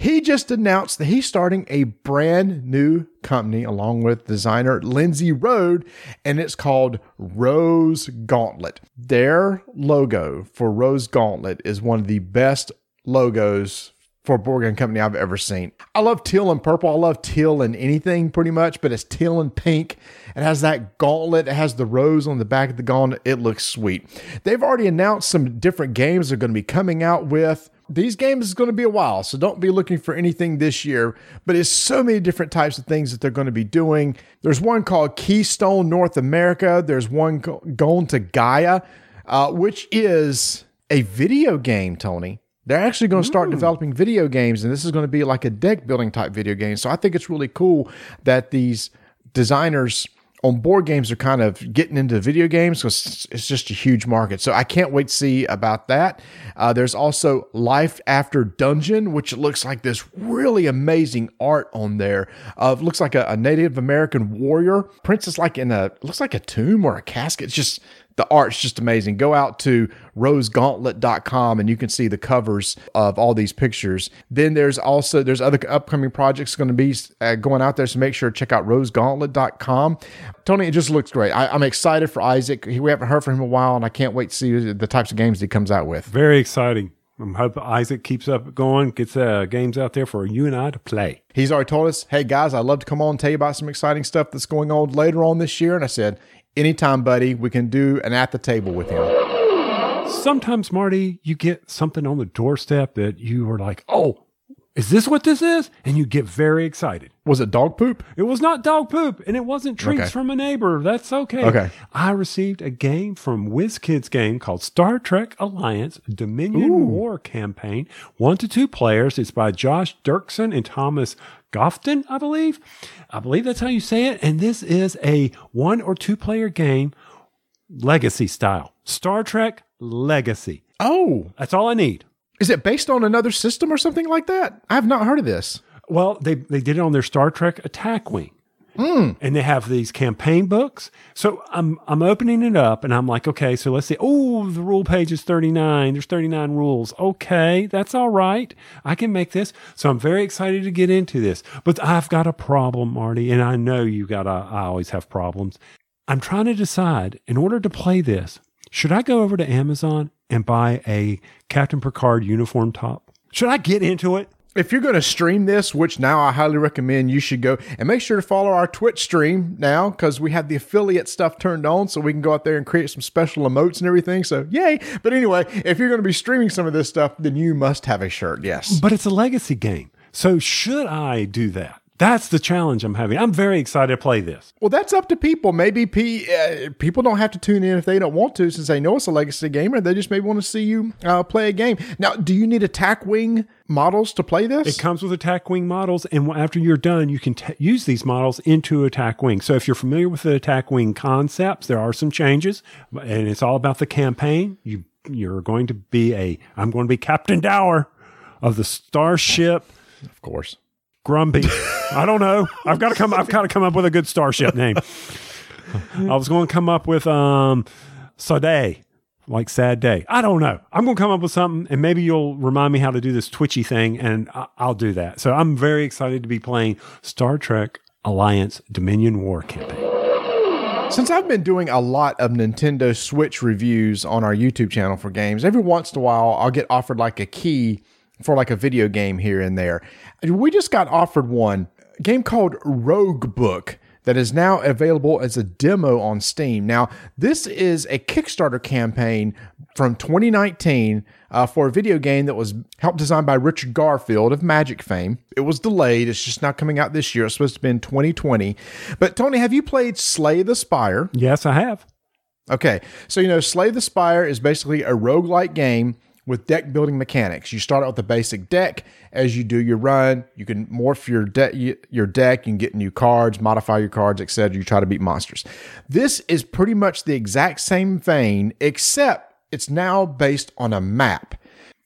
He just announced that he's starting a brand new company along with designer Lindsay Road, and it's called Rose Gauntlet. Their logo for Rose Gauntlet is one of the best logos for a board game company I've ever seen. I love teal and purple. I love teal and anything pretty much, but it's teal and pink. It has that gauntlet. It has the rose on the back of the gauntlet. It looks sweet. They've already announced some different games they're going to be coming out with. These games is going to be a while, so don't be looking for anything this year. But it's so many different types of things that they're going to be doing. There's one called Keystone North America. There's one go- going to Gaia, uh, which is a video game, Tony. They're actually going to start developing video games, and this is going to be like a deck building type video game. So I think it's really cool that these designers on board games are kind of getting into video games because it's just a huge market. So I can't wait to see about that. Uh, there's also Life After Dungeon, which looks like this really amazing art on there. Of looks like a, a Native American warrior princess, like in a looks like a tomb or a casket. It's just The art's just amazing. Go out to rosegauntlet.com and you can see the covers of all these pictures. Then there's also there's other upcoming projects going to be uh, going out there, so make sure to check out rosegauntlet.com. Tony, it just looks great. I, am excited for Isaac. We haven't heard from him in a while, and I can't wait to see the types of games he comes out with. Very exciting. I hope Isaac keeps up going, gets uh, games out there for you and I to play. He's already told us, hey guys, I'd love to come on and tell you about some exciting stuff that's going on later on this year. And I said, anytime, buddy, we can do an at the table with him. Sometimes, Marty, you get something on the doorstep that you are like, oh, is this what this is? And you get very excited. Was it dog poop? It was not dog poop, and it wasn't treats Okay. from a neighbor. That's okay. Okay. I received a game from WizKids game called Star Trek Alliance Dominion War Campaign. One to two players. It's by Josh Dirksen and Thomas Gofton, I believe. I believe that's how you say it. And this is a one or two player game, legacy style. Star Trek Legacy. Oh, That's all I need. is it based on another system or something like that? I have not heard of this. Well, they they did it on their Star Trek Attack Wing. Mm. And they have these campaign books. So I'm I'm opening it up and I'm like, okay, so let's see. Oh, the rule page is 39. There's 39 rules. Okay, that's all right. I can make this. So I'm very excited to get into this. But I've got a problem, Marty, and I know you got a, I always have problems. I'm trying to decide in order to play this, should I go over to Amazon and buy a Captain Picard uniform top? Should I get into it? If you're going to stream this, which now I highly recommend you should go and make sure to follow our Twitch stream now because we have the affiliate stuff turned on so we can go out there and create some special emotes and everything. So, yay. But anyway, if you're going to be streaming some of this stuff, then you must have a shirt. Yes. But it's a legacy game. So should I do that? That's the challenge I'm having. I'm very excited to play this. Well, that's up to people. Maybe P, uh, people don't have to tune in if they don't want to, since they know it's a legacy game, or they just maybe want to see you uh, play a game. Now, do you need attack wing models to play this? It comes with attack wing models, and after you're done, you can t- use these models into attack wing. So if you're familiar with the attack wing concepts, there are some changes, and it's all about the campaign. You you're going to be a I'm going to be Captain Dower of the starship of course. Grumpy. I don't know. I've got to come. I've got to come up with a good starship name. I was going to come up with um, Sade, like sad day. I don't know. I'm going to come up with something, and maybe you'll remind me how to do this twitchy thing, and I- I'll do that. So I'm very excited to be playing Star Trek Alliance Dominion War campaign. Since I've been doing a lot of Nintendo Switch reviews on our YouTube channel for games, every once in a while I'll get offered like a key for like a video game here and there. We just got offered one a game called Roguebook that is now available as a demo on Steam. Now, this is a Kickstarter campaign from 2019 uh, for a video game that was helped designed by Richard Garfield of Magic fame. It was delayed. It's just not coming out this year. It's supposed to be in 2020. But Tony, have you played Slay the Spire? Yes, I have. Okay, so you know, Slay the Spire is basically a roguelike game with deck building mechanics. You start out with the basic deck. As you do your run, you can morph your deck. Your deck, you can get new cards, modify your cards, etc. You try to beat monsters. This is pretty much the exact same vein, except it's now based on a map,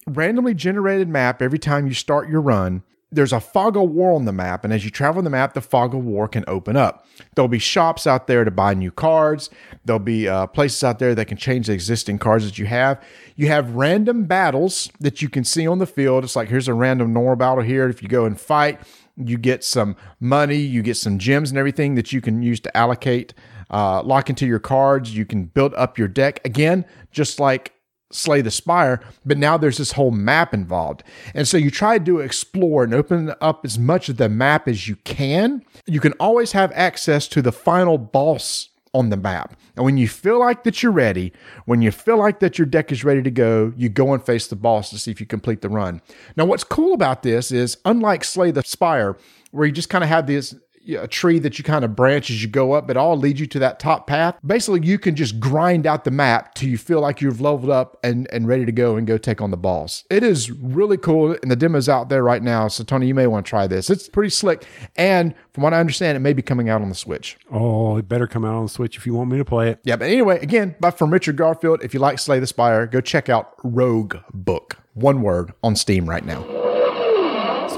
randomly generated map. Every time you start your run, there's a fog of war on the map, and as you travel the map, the fog of war can open up. There'll be shops out there to buy new cards. There'll be uh, places out there that can change the existing cards that you have. You have random battles that you can see on the field. It's like here's a random normal battle here. If you go and fight, you get some money, you get some gems and everything that you can use to allocate, uh, lock into your cards. You can build up your deck again, just like slay the spire but now there's this whole map involved. And so you try to explore and open up as much of the map as you can. You can always have access to the final boss on the map. And when you feel like that you're ready when you feel like that your deck is ready to go you go and face the boss to see if you complete the run. Now what's cool about this is unlike slay the spire where you just kind of have this a tree that you kind of branch as you go up, but all leads you to that top path. Basically, you can just grind out the map till you feel like you've leveled up and, and ready to go and go take on the boss. It is really cool, and the demo's out there right now. So, Tony, you may want to try this. It's pretty slick, and from what I understand, it may be coming out on the Switch. Oh, it better come out on the Switch if you want me to play it. Yeah, but anyway, again, but from Richard Garfield, if you like Slay the Spire, go check out Rogue Book. One word on Steam right now.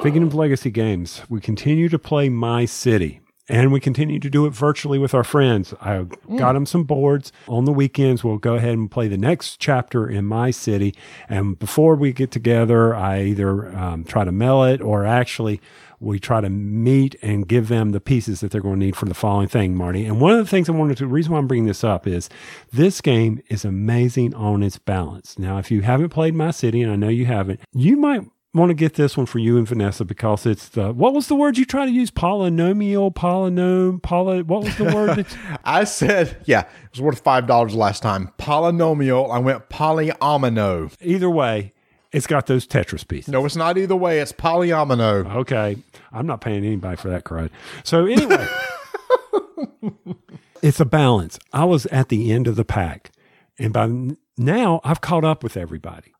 Speaking of legacy games, we continue to play My City. and we continue to do it virtually with our friends. I got them some boards on the weekends. We'll go ahead and play the next chapter in my city. And before we get together, I either um, try to mail it or actually we try to meet and give them the pieces that they're going to need for the following thing, Marty. And one of the things I wanted to, the reason why I'm bringing this up is this game is amazing on its balance. Now, if you haven't played My City, and I know you haven't, you might want to get this one for you and Vanessa because it's the what was the word you try to use? Polynomial, polynome, poly. What was the word? That, I said, yeah, it was worth five dollars last time. Polynomial. I went polyomino. either way, it's got those Tetris pieces. No, it's not either way. It's polyomino. Okay, I'm not paying anybody for that crud. So anyway, it's a balance. I was at the end of the pack, and by now I've caught up with everybody.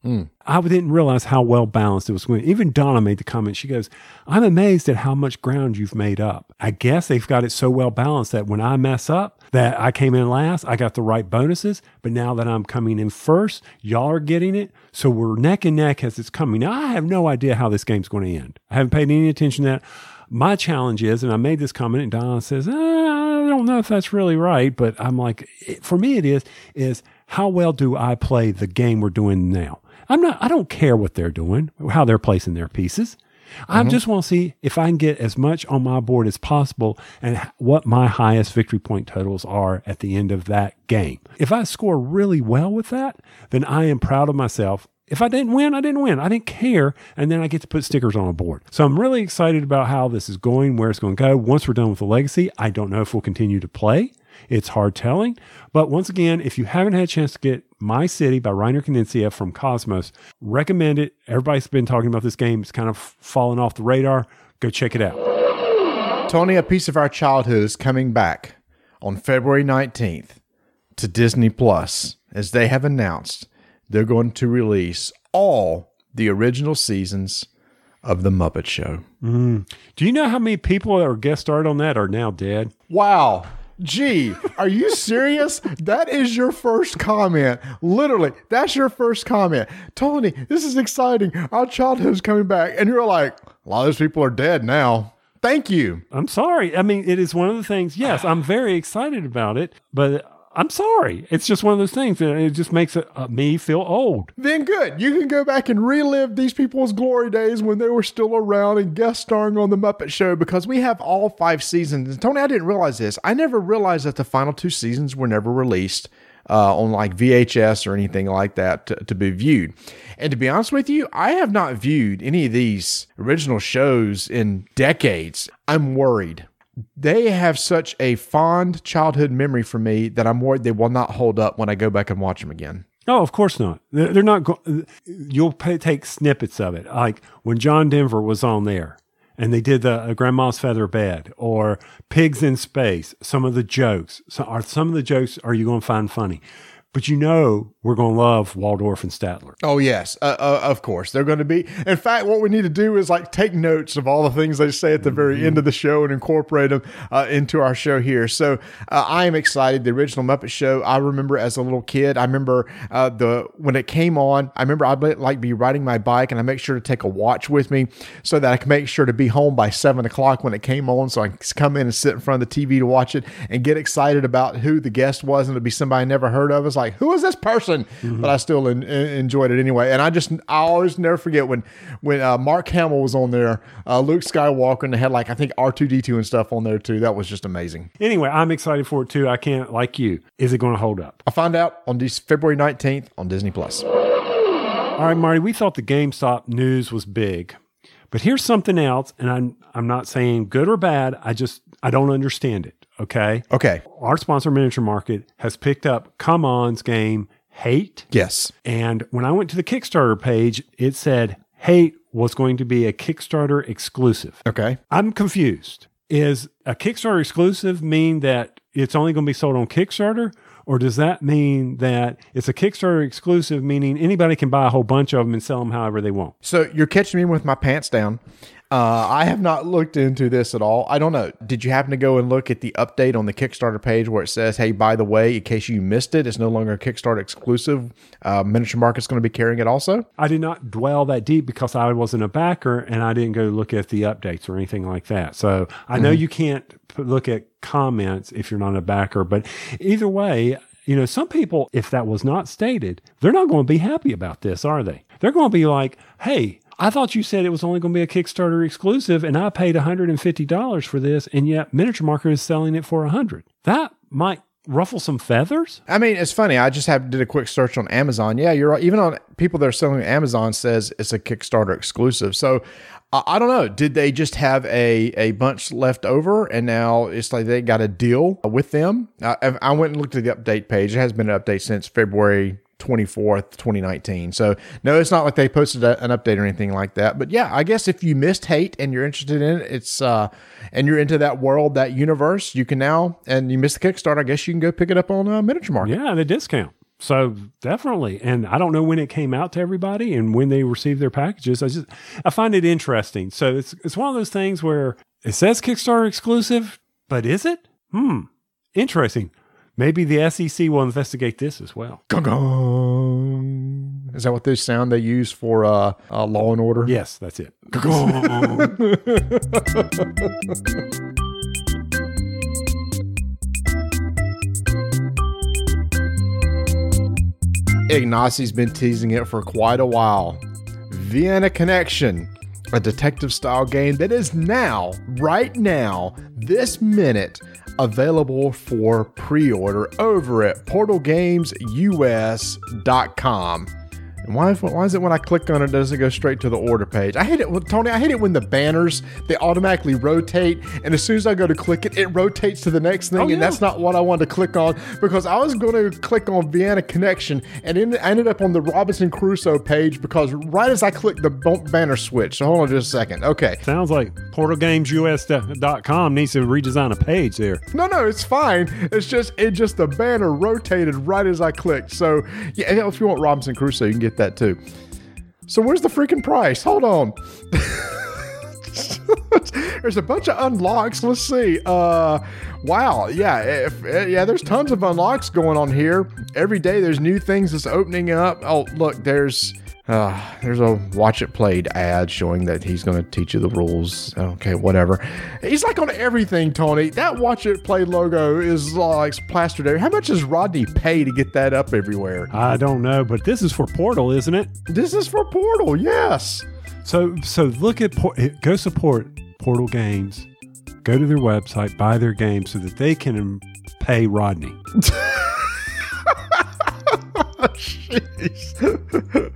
I didn't realize how well balanced it was. When even Donna made the comment, she goes, "I'm amazed at how much ground you've made up." I guess they've got it so well balanced that when I mess up, that I came in last, I got the right bonuses. But now that I'm coming in first, y'all are getting it, so we're neck and neck as it's coming. Now I have no idea how this game's going to end. I haven't paid any attention to that. My challenge is, and I made this comment, and Donna says, "Uh, I don't know if that's really right, but I'm like, it- for me, it is, is how well do I play the game we're doing now? I'm not, I don't care what they're doing, how they're placing their pieces. I mm-hmm. just want to see if I can get as much on my board as possible and what my highest victory point totals are at the end of that game. If I score really well with that, then I am proud of myself. If I didn't win, I didn't win. I didn't care. And then I get to put stickers on a board. So I'm really excited about how this is going, where it's going to go. Once we're done with the legacy, I don't know if we'll continue to play. It's hard telling. But once again, if you haven't had a chance to get My City by Reiner Knizia from Kosmos, recommend it. Everybody's been talking about this game. It's kind of fallen off the radar. Go check it out. Tony, a piece of our childhood is coming back on February 19th to Disney Plus as they have announced they're going to release all the original seasons of The Muppet Show. Mm. Do you know how many people that are guest starred on that are now dead? Wow. Gee, are you serious? That is your first comment. Literally, that's your first comment. Tony, this is exciting. Our childhood's coming back. And you're like, a lot of those people are dead now. Thank you. I'm sorry. I mean, it is one of the things. Yes, I'm very excited about it, but I'm sorry. It's just one of those things, and it just makes it, uh, me feel old. Then good. You can go back and relive these people's glory days when they were still around and guest starring on The Muppet Show because we have all five seasons. And Tony, I didn't realize this. I never realized that the final two seasons were never released uh, on like VHS or anything like that to, to be viewed. And to be honest with you, I have not viewed any of these original shows in decades. I'm worried. They have such a fond childhood memory for me that I'm worried they will not hold up when I go back and watch them again. Oh, of course not. They're not. Go- you'll pay, take snippets of it, like when John Denver was on there, and they did the uh, Grandma's Feather Bed or Pigs in Space. Some of the jokes, so are some of the jokes are you going to find funny? But you know we're going to love Waldorf and Statler. Oh yes, uh, uh, of course they're going to be. In fact, what we need to do is like take notes of all the things they say at the very end of the show and incorporate them uh, into our show here. So uh, I am excited. The original Muppet Show, I remember as a little kid. I remember uh, the when it came on. I remember I'd like be riding my bike and I make sure to take a watch with me so that I can make sure to be home by seven o'clock when it came on, so I can come in and sit in front of the TV to watch it and get excited about who the guest was and it'd be somebody I never heard of. It's like who is this person? But I still en- en- enjoyed it anyway. And I just I always never forget when when uh, Mark Hamill was on there, uh, Luke Skywalker, and they had like I think R two D two and stuff on there too. That was just amazing. Anyway, I'm excited for it too. I can't like you. Is it going to hold up? I found out on this February nineteenth on Disney Plus. All right, Marty, we thought the GameStop news was big. But here's something else, and I'm I'm not saying good or bad. I just I don't understand it. Okay. Okay. Our sponsor, Miniature Market, has picked up CMON's game Hate. Yes. And when I went to the Kickstarter page, it said Hate was going to be a Kickstarter exclusive. Okay. I'm confused. Is a Kickstarter exclusive mean that it's only going to be sold on Kickstarter? Or does that mean that it's a Kickstarter exclusive, meaning anybody can buy a whole bunch of them and sell them however they want? So you're catching me with my pants down. Uh, I have not looked into this at all. I don't know. Did you happen to go and look at the update on the Kickstarter page where it says, "Hey, by the way, in case you missed it, it's no longer a Kickstarter exclusive. Uh, Miniature Market's going to be carrying it also." I did not dwell that deep because I wasn't a backer and I didn't go look at the updates or anything like that. So I know you can't look at comments if you're not a backer, but either way, you know, some people, if that was not stated, they're not going to be happy about this, are they? They're going to be like, hey, I thought you said it was only going to be a Kickstarter exclusive and I paid $150 for this and yet Miniature Market is selling it for 100 That might ruffle some feathers. I mean, it's funny. I just have did a quick search on Amazon. Yeah, you're right. Even on people that are selling Amazon says it's a Kickstarter exclusive. So I, I don't know. Did they just have a a bunch left over and now it's like they got a deal with them? I, I went and looked at the update page. It has been an update since February 24th, 2019. So, no, it's not like they posted a, an update or anything like that. But yeah, I guess if you missed Hate and you're interested in it, it's, uh, and you're into that world, that universe, you can now, and you missed the Kickstarter, I guess you can go pick it up on uh, Miniature Market. Yeah, the discount. So definitely. And I don't know when it came out to everybody and when they received their packages. I just I find it interesting. So it's it's one of those things where it says Kickstarter exclusive, but is it? Hmm. Interesting. Maybe the SEC will investigate this as well. Gong. Is that what they sound they use for uh, uh, Law and Order? Yes, that's it. Ignacy's been teasing it for quite a while. Vienna Connection, a detective style game that is now, right now, this minute, available for pre order over at portalgamesus.com. And why, why is it when I click on it, does it go straight to the order page? I hate it, well, Tony. I hate it when the banners they automatically rotate, and as soon as I go to click it, it rotates to the next thing, Oh, and that's not what I wanted to click on because I was going to click on Vienna Connection, and then I ended up on the Robinson Crusoe page because right as I clicked the banner switch. So hold on just a second. Okay, Sounds like portalgamesus.com needs to redesign a page there. No, no, it's fine. It's just it just the banner rotated right as I clicked. So yeah, if you want Robinson Crusoe, you can get that too. So where's the freaking price? Hold on. there's a bunch of unlocks. Let's see. Uh, wow. Yeah. If, eh, yeah. There's tons of unlocks going on here. Every day there's new things that's opening up. Oh, look. There's. Uh, there's a watch it played ad showing that he's going to teach you the rules. Okay, whatever. He's like on everything, Tony. That watch it play logo is like plastered there. How much does Rodney pay to get that up everywhere? I don't know, but this is for Portal, isn't it? This is for Portal, yes. So so look at go support Portal Games. Go to their website, buy their game so that they can pay Rodney.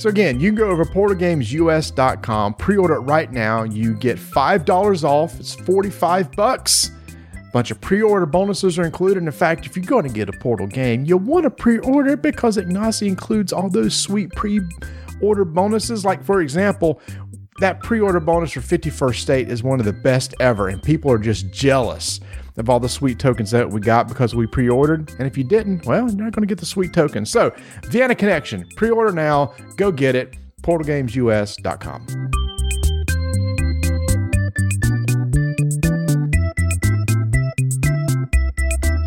So again, you can go over portalgamesus.com, pre-order it right now. You get $5 off. It's 45 bucks. A Bunch of pre-order bonuses are included. In fact, if you're going to get a Portal game, you want to pre-order it because Ignacy includes all those sweet pre-order bonuses. Like for example, that pre-order bonus for 51st State is one of the best ever, and people are just jealous of all the sweet tokens that we got because we pre-ordered. And if you didn't, well, you're not going to get the sweet tokens. So, Vienna Connection, pre-order now. Go get it. PortalGamesUS.com.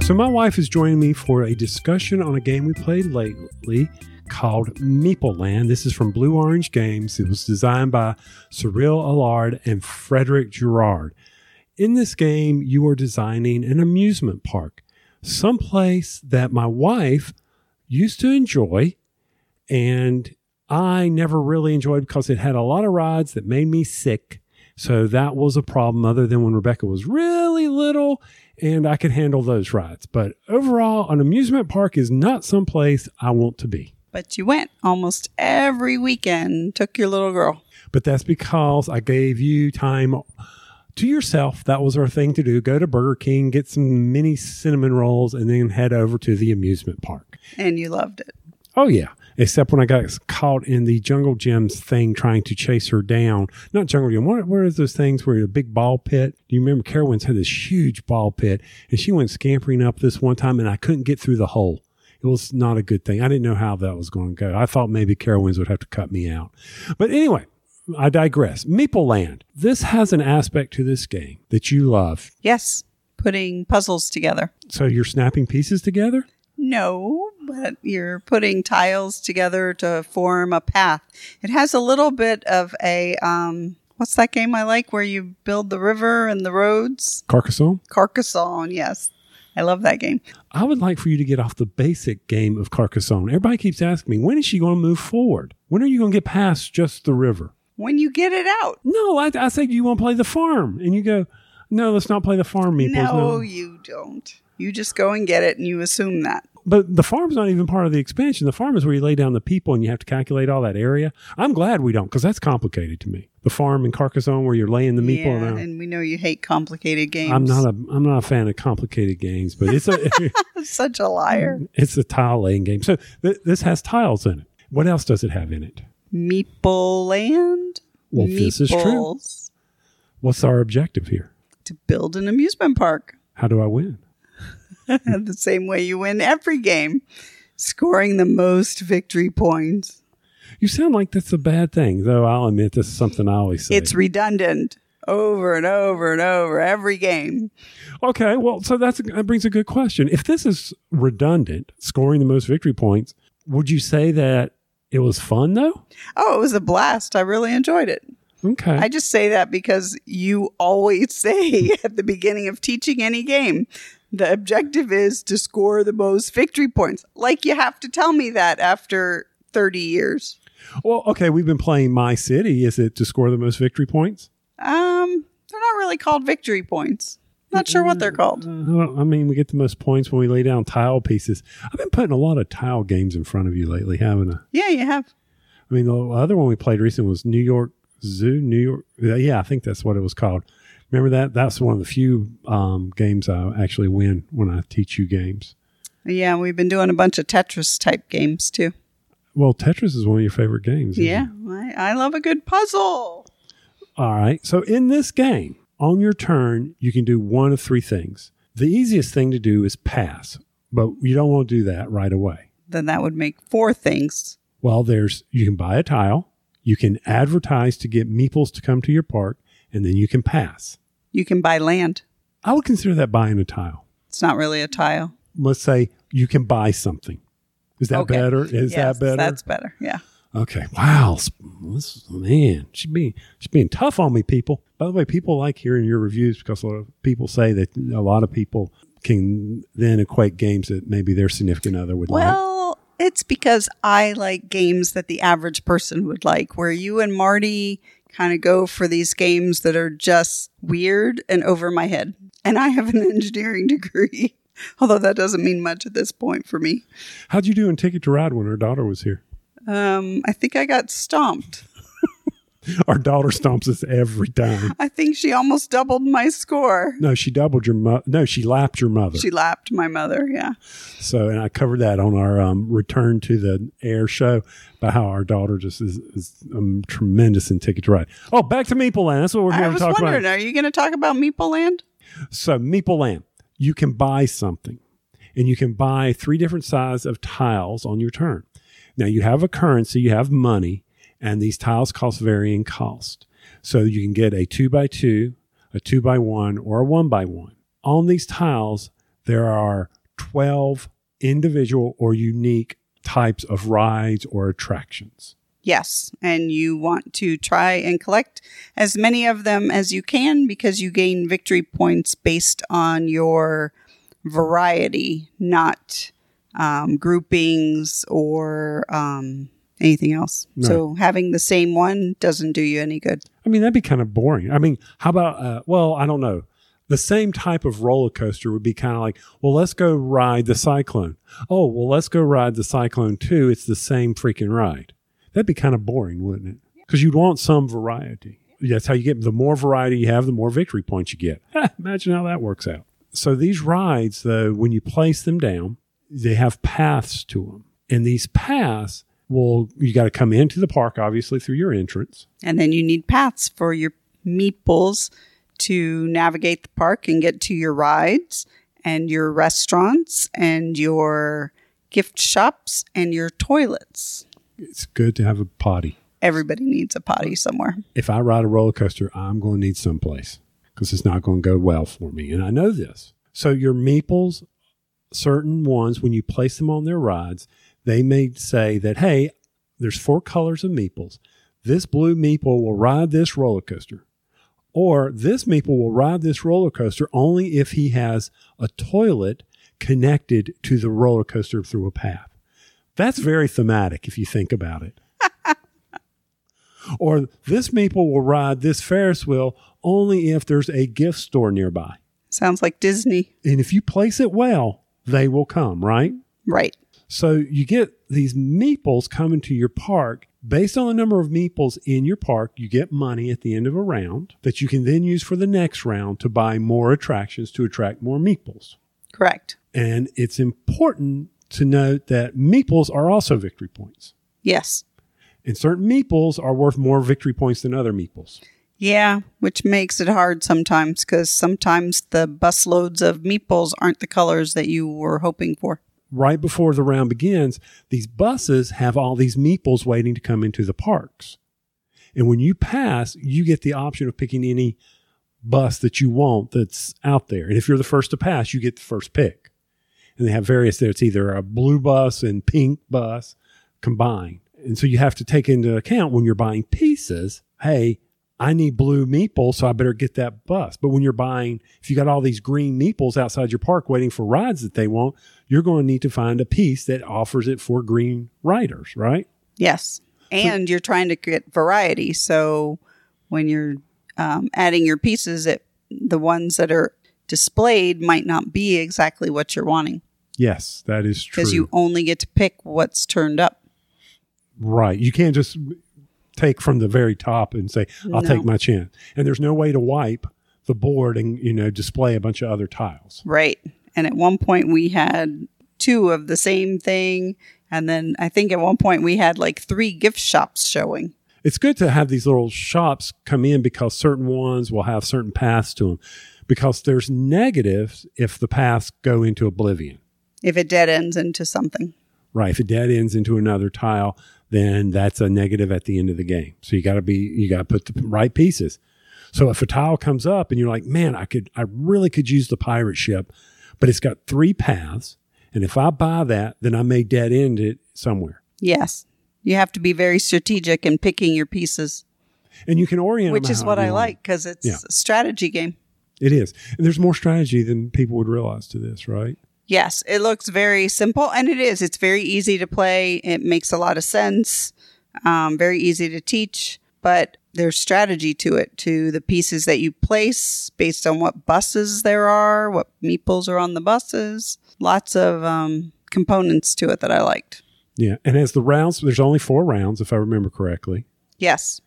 So my wife is joining me for a discussion on a game we played lately called Meeple Land. This is from Blue Orange Games. It was designed by Cyril Allard and Frederick Girard. In this game, you are designing an amusement park, someplace that my wife used to enjoy and I never really enjoyed because it had a lot of rides that made me sick. So that was a problem other than when Rebecca was really little and I could handle those rides. But overall, an amusement park is not someplace I want to be. But you went almost every weekend, took your little girl. But that's because I gave you time to yourself. That was our thing to do. Go to Burger King, get some mini cinnamon rolls, and then head over to the amusement park. And you loved it. Oh, yeah. Except when I got caught in the Jungle Gyms thing trying to chase her down. Not Jungle Gym. What, what are those things where a big ball pit? Do you remember Carowinds had this huge ball pit and she went scampering up this one time and I couldn't get through the hole. It was not a good thing. I didn't know how that was going to go. I thought maybe Carowinds would have to cut me out. But anyway, I digress. Meeple Land. This has an aspect to this game that you love. Yes, putting puzzles together. So you're snapping pieces together? No, but you're putting tiles together to form a path. It has a little bit of a um what's that game I like where you build the river and the roads? Carcassonne? Carcassonne, yes. I love that game. I would like for you to get off the basic game of Carcassonne. Everybody keeps asking me, when is she going to move forward? When are you going to get past just the river? When you get it out. No, I, I say, you want to play the farm? And you go, no, let's not play the farm, Meeples. No, you don't. You just go and get it and you assume that. But the farm's not even part of the expansion. The farm is where you lay down the people and you have to calculate all that area. I'm glad we don't because that's complicated to me. The farm in Carcassonne where you're laying the meeple yeah, around. and we know you hate complicated games. I'm not a I'm not a fan of complicated games, but it's a such a liar. it's a tile laying game. So th- this has tiles in it. What else does it have in it? Meeple Land. Well, this is true. What's our objective here? To build an amusement park. How do I win? the same way you win every game, scoring the most victory points. You sound like that's a bad thing, though. I'll admit this is something I always say. It's redundant over and over and over every game. okay. Well, so that's that brings a good question. If this is redundant, scoring the most victory points, would you say that it was fun though? Oh, it was a blast. I really enjoyed it. Okay. I just say that because you always say at the beginning of teaching any game, the objective is to score the most victory points. Like you have to tell me that after 30 years. well, okay. We've been playing My City. Is it to score the most victory points? Um, they're not really called victory points. Not sure what they're called. I I mean, we get the most points when we lay down tile pieces. I've been putting a lot of tile games in front of you lately, haven't I? Yeah, you have. I mean, the other one we played recently was New York Zoo. New York, yeah, I think that's what it was called. Remember that? That's one of the few um, games I actually win when I teach you games. Yeah, we've been doing a bunch of Tetris type games too. Well, Tetris is one of your favorite games. Yeah. I, I love a good puzzle. All right. So in this game, on your turn, you can do one of three things. The easiest thing to do is pass, but you don't want to do that right away. Then that would make four things. Well, there's you can buy a tile, you can advertise to get meeples to come to your park, and then you can pass. You can buy land. I would consider that buying a tile. It's not really a tile. Let's say you can buy something. Is that Okay. better? Is Yes, that better? That's better. Yeah. Okay. Wow. This, man, she's being she's being tough on me, people. By the way, people like hearing your reviews because a lot of people say that a lot of people can then equate games that maybe their significant other would like. Well, it's because I like games that the average person would like, where you and Marty kind of go for these games that are just weird and over my head. And I have an engineering degree, although that doesn't mean much at this point for me. How'd you do in Ticket to Ride when our daughter was here? Um, I think I got stomped. Our daughter stomps us every time. I think she almost doubled my score. No, she doubled your mother. No, she lapped your mother. She lapped my mother. Yeah. So, and I covered that on our um, return to the air show about how our daughter just is, is um, tremendous in Ticket to Ride. Oh, back to Meeple Land. That's what we're I going to was wondering, about. are you going to talk about Meeple Land? So, Meeple Land, you can buy something, and you can buy three different sizes of tiles on your turn. Now, you have a currency, you have money, and these tiles cost varying cost. So, you can get a two by two, a two by one, or a one by one. On these tiles, there are 12 individual or unique types of rides or attractions. Yes, and you want to try and collect as many of them as you can because you gain victory points based on your variety, not um, groupings or um, anything else. So having the same one doesn't do you any good. I mean, that'd be kind of boring. I mean, how about, uh, well, I don't know. The same type of roller coaster would be kind of like, well, let's go ride the Cyclone. Oh, well, let's go ride the Cyclone too. It's the same freaking ride. That'd be kind of boring, wouldn't it? Because you'd want some variety. That's how you get the more variety you have, the more victory points you get. Imagine how that works out. So these rides, though, when you place them down, they have paths to them. And these paths will, you got to come into the park, obviously, through your entrance. And then you need paths for your meeples to navigate the park and get to your rides and your restaurants and your gift shops and your toilets. It's good to have a potty. Everybody needs a potty somewhere. If I ride a roller coaster, I'm going to need someplace because it's not going to go well for me. And I know this. So your meeples, certain ones, when you place them on their rides, they may say that, hey, there's four colors of meeples. This blue meeple will ride this roller coaster. Or this meeple will ride this roller coaster only if he has a toilet connected to the roller coaster through a path. That's very thematic if you think about it. or this meeple will ride this Ferris wheel only if there's a gift store nearby. Sounds like Disney. And if you place it well, they will come, right? Right. So you get these meeples coming to your park. Based on the number of meeples in your park, you get money at the end of a round that you can then use for the next round to buy more attractions to attract more meeples. Correct. And it's important to note that meeples are also victory points. Yes. And certain meeples are worth more victory points than other meeples. Yeah, which makes it hard sometimes because sometimes the busloads of meeples aren't the colors that you were hoping for. Right before the round begins, these buses have all these meeples waiting to come into the parks. And when you pass, you get the option of picking any bus that you want that's out there. And if you're the first to pass, you get the first pick. And they have various there. It's either a blue bus and pink bus combined. And so you have to take into account when you're buying pieces, hey, I need blue meeples, so I better get that bus. But when you're buying, if you got all these green meeples outside your park waiting for rides that they want, you're going to need to find a piece that offers it for green riders, right? Yes. And you're trying to get variety. So when you're um, adding your pieces, it, the ones that are displayed might not be exactly what you're wanting Yes, that is true. because you only get to pick what's turned up. Right. You can't just take from the very top and say, I'll No. take my chance. And there's no way to wipe the board and, you know, display a bunch of other tiles. Right. And at one point we had two of the same thing. And then I think at one point we had like three gift shops showing. It's good to have these little shops come in because certain ones will have certain paths to them. Because there's negatives if the paths go into oblivion. If it dead ends into something. Right. If it dead ends into another tile, then that's a negative at the end of the game. So you got to be, you got to put the right pieces. So if a tile comes up and you're like, man, I could, I really could use the pirate ship, but it's got three paths. And if I buy that, then I may dead end it somewhere. Yes. You have to be very strategic in picking your pieces, And you can orient which is what I like because it's Yeah. a strategy game. It is. And there's more strategy than people would realize to this, right? Yes, it looks very simple, and it is. It's very easy to play. It makes a lot of sense. Um, very easy to teach, but there's strategy to it, to the pieces that you place based on what buses there are, what meeples are on the buses. Lots of um, components to it that I liked. Yeah. And as the rounds, there's only four rounds, if I remember correctly. Yes,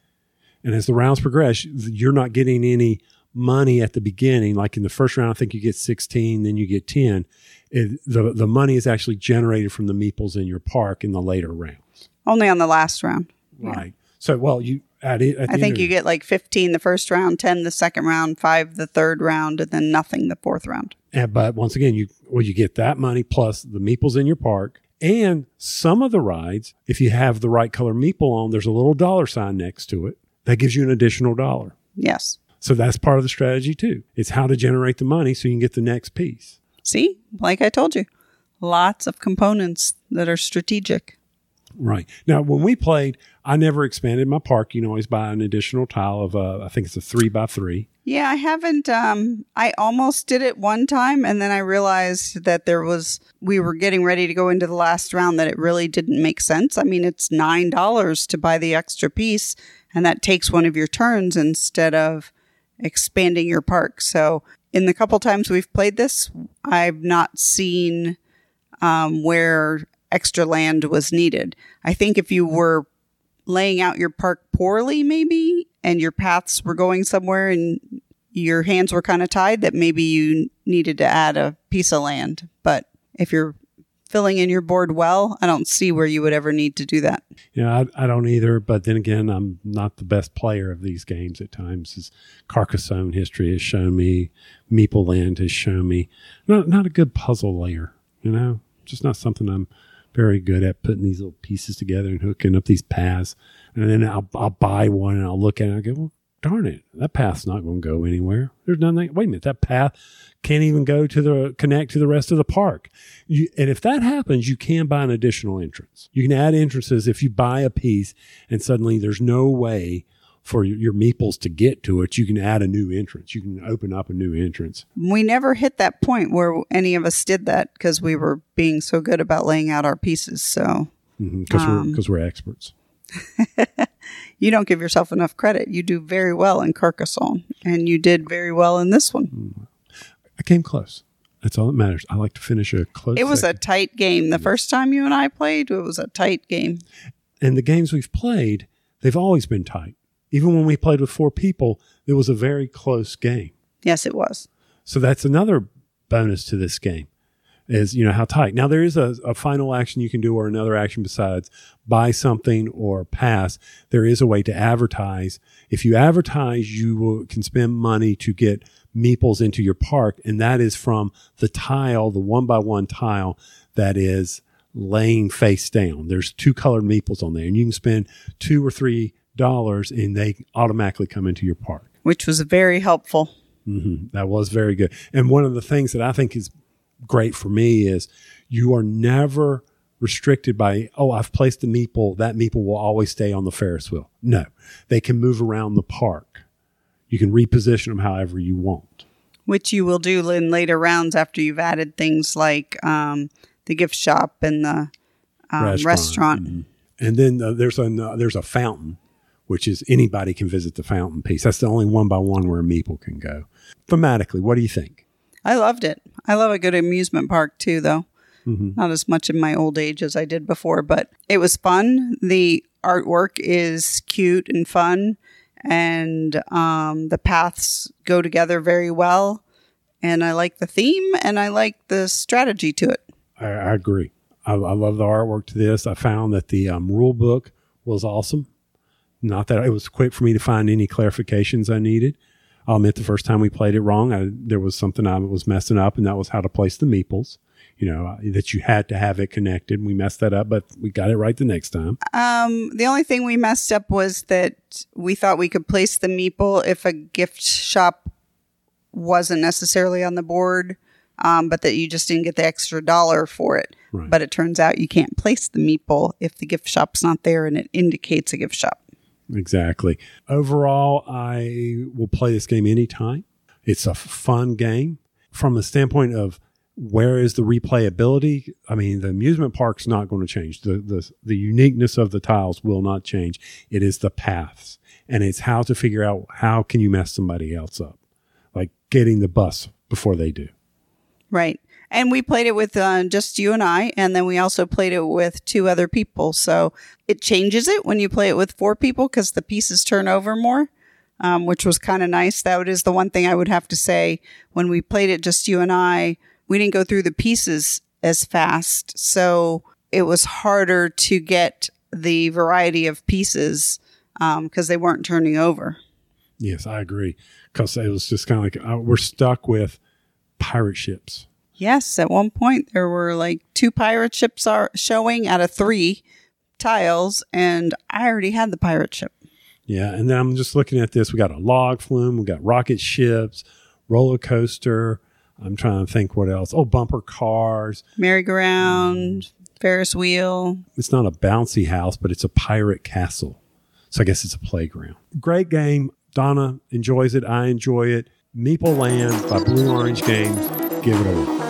And as the rounds progress, you're not getting any money at the beginning. Like in the first round, I think you get 16, then you get 10. It, the, the money is actually generated from the meeples in your park in the later rounds. only on the last round. Right. So, well, you at it. At I think you get like 15 the first round, 10 the second round, 5 the third round, and then nothing the fourth round. And, but once again, you well, you get that money plus the meeples in your park. And some of the rides, if you have the right color meeple on, there's a little dollar sign next to it. That gives you an additional dollar. Yes. So that's part of the strategy too. It's how to generate the money so you can get the next piece. See, like I told you, lots of components that are strategic. Right. Now, when we played, I never expanded my park. You can always buy an additional tile of, uh, I think it's a three by three. Yeah, I haven't. Um, I almost did it one time, and then I realized that there was. We were getting ready to go into the last round. That it really didn't make sense. I mean, it's nine dollars to buy the extra piece, and that takes one of your turns instead of expanding your park. So, in the couple times we've played this, I've not seen um, where extra land was needed. I think if you were laying out your park poorly, maybe, and your paths were going somewhere and your hands were kind of tied, that maybe you needed to add a piece of land. But if you're filling in your board well, I don't see where you would ever need to do that. Yeah, I, I don't either. But then again, I'm not the best player of these games at times. As Carcassonne history has shown me, Meeple Land has shown me, not not a good puzzle layer. You know, just not something I'm very good at putting these little pieces together and hooking up these paths. And then I'll, I'll buy one and I'll look at it and I go, well, darn it, that path's not going to go anywhere. There's nothing. Wait a minute, that path can't even go to the connect to the rest of the park. You, and if that happens, you can buy an additional entrance. You can add entrances if you buy a piece and suddenly there's no way for your, meeples to get to it. You can add a new entrance. You can open up a new entrance. We never hit that point where any of us did that because we were being so good about laying out our pieces. So mm-hmm. because we're um, because we're experts. you don't give yourself enough credit. You do very well in Carcassonne, and you did very well in this one. Mm. I came close. That's all that matters. I like to finish a close. It was a tight game. The first time you and I played, it was a tight game. and the games we've played, they've always been tight. Even when we played with four people, it was a very close game. Yes, it was. So that's another bonus to this game is, you know, how tight. Now there is a, a final action you can do or another action besides buy something or pass. There is a way to advertise. If you advertise, you will, can spend money to get meeples into your park. And that is from the tile, the one by one tile that is laying face down. There's two colored meeples on there and you can spend two or three dollars and they automatically come into your park. Which was very helpful. hmm That was very good. And one of the things that I think is great for me is you are never restricted by, oh, I've placed the meeple. That meeple will always stay on the Ferris wheel. No, they can move around the park. You can reposition them however you want. which you will do in later rounds after you've added things like um, the gift shop and the um, restaurant. Mhm. And then uh, there's a uh, there's a fountain, which is anybody can visit the fountain piece. That's the only one by one where a meeple can go. Thematically, what do you think? I loved it. I love a good amusement park too, though. Mm-hmm. Not as much in my old age as I did before, but it was fun. The artwork is cute and fun, and um, the paths go together very well. And I like the theme, and I like the strategy to it. I, I agree. I, I love the artwork to this. I found that the um, rule book was awesome. Not that it was quick for me to find any clarifications I needed. I'll admit the first time we played it wrong, I, there was something I was messing up, and that was how to place the meeples. You know, that you had to have it connected. We messed that up, but we got it right the next time. Um, the only thing we messed up was that we thought we could place the meeple if a gift shop wasn't necessarily on the board, um, but that you just didn't get the extra dollar for it. Right. But it turns out you can't place the meeple if the gift shop's not there and it indicates a gift shop. Exactly. Overall, I will play this game anytime. It's a fun game from the standpoint of where is the replayability. I mean, the amusement park's not going to change. The, the, the uniqueness of the tiles will not change. It is the paths and it's how to figure out how can you mess somebody else up, like getting the bus before they do. Right. And we played it with uh, just you and I, and then we also played it with two other people. So it changes it when you play it with four people because the pieces turn over more, um, which was kind of nice. That is the one thing I would have to say. When we played it just you and I, we didn't go through the pieces as fast. So it was harder to get the variety of pieces because they weren't turning over. Yes, I agree. Because it was just kind of like uh, we're stuck with pirate ships. Yes, at one point there were like two pirate ships are showing out of three tiles, and I already had the pirate ship. Yeah, and then I'm just looking at this. We got a log flume, we got rocket ships, roller coaster. I'm trying to think what else. Oh, bumper cars. Merry-go-round, mm. Ferris wheel. It's not a bouncy house, but it's a pirate castle. So I guess it's a playground. Great game. Donna enjoys it. I enjoy it. Meeple Land by Blue Orange Games. Give it a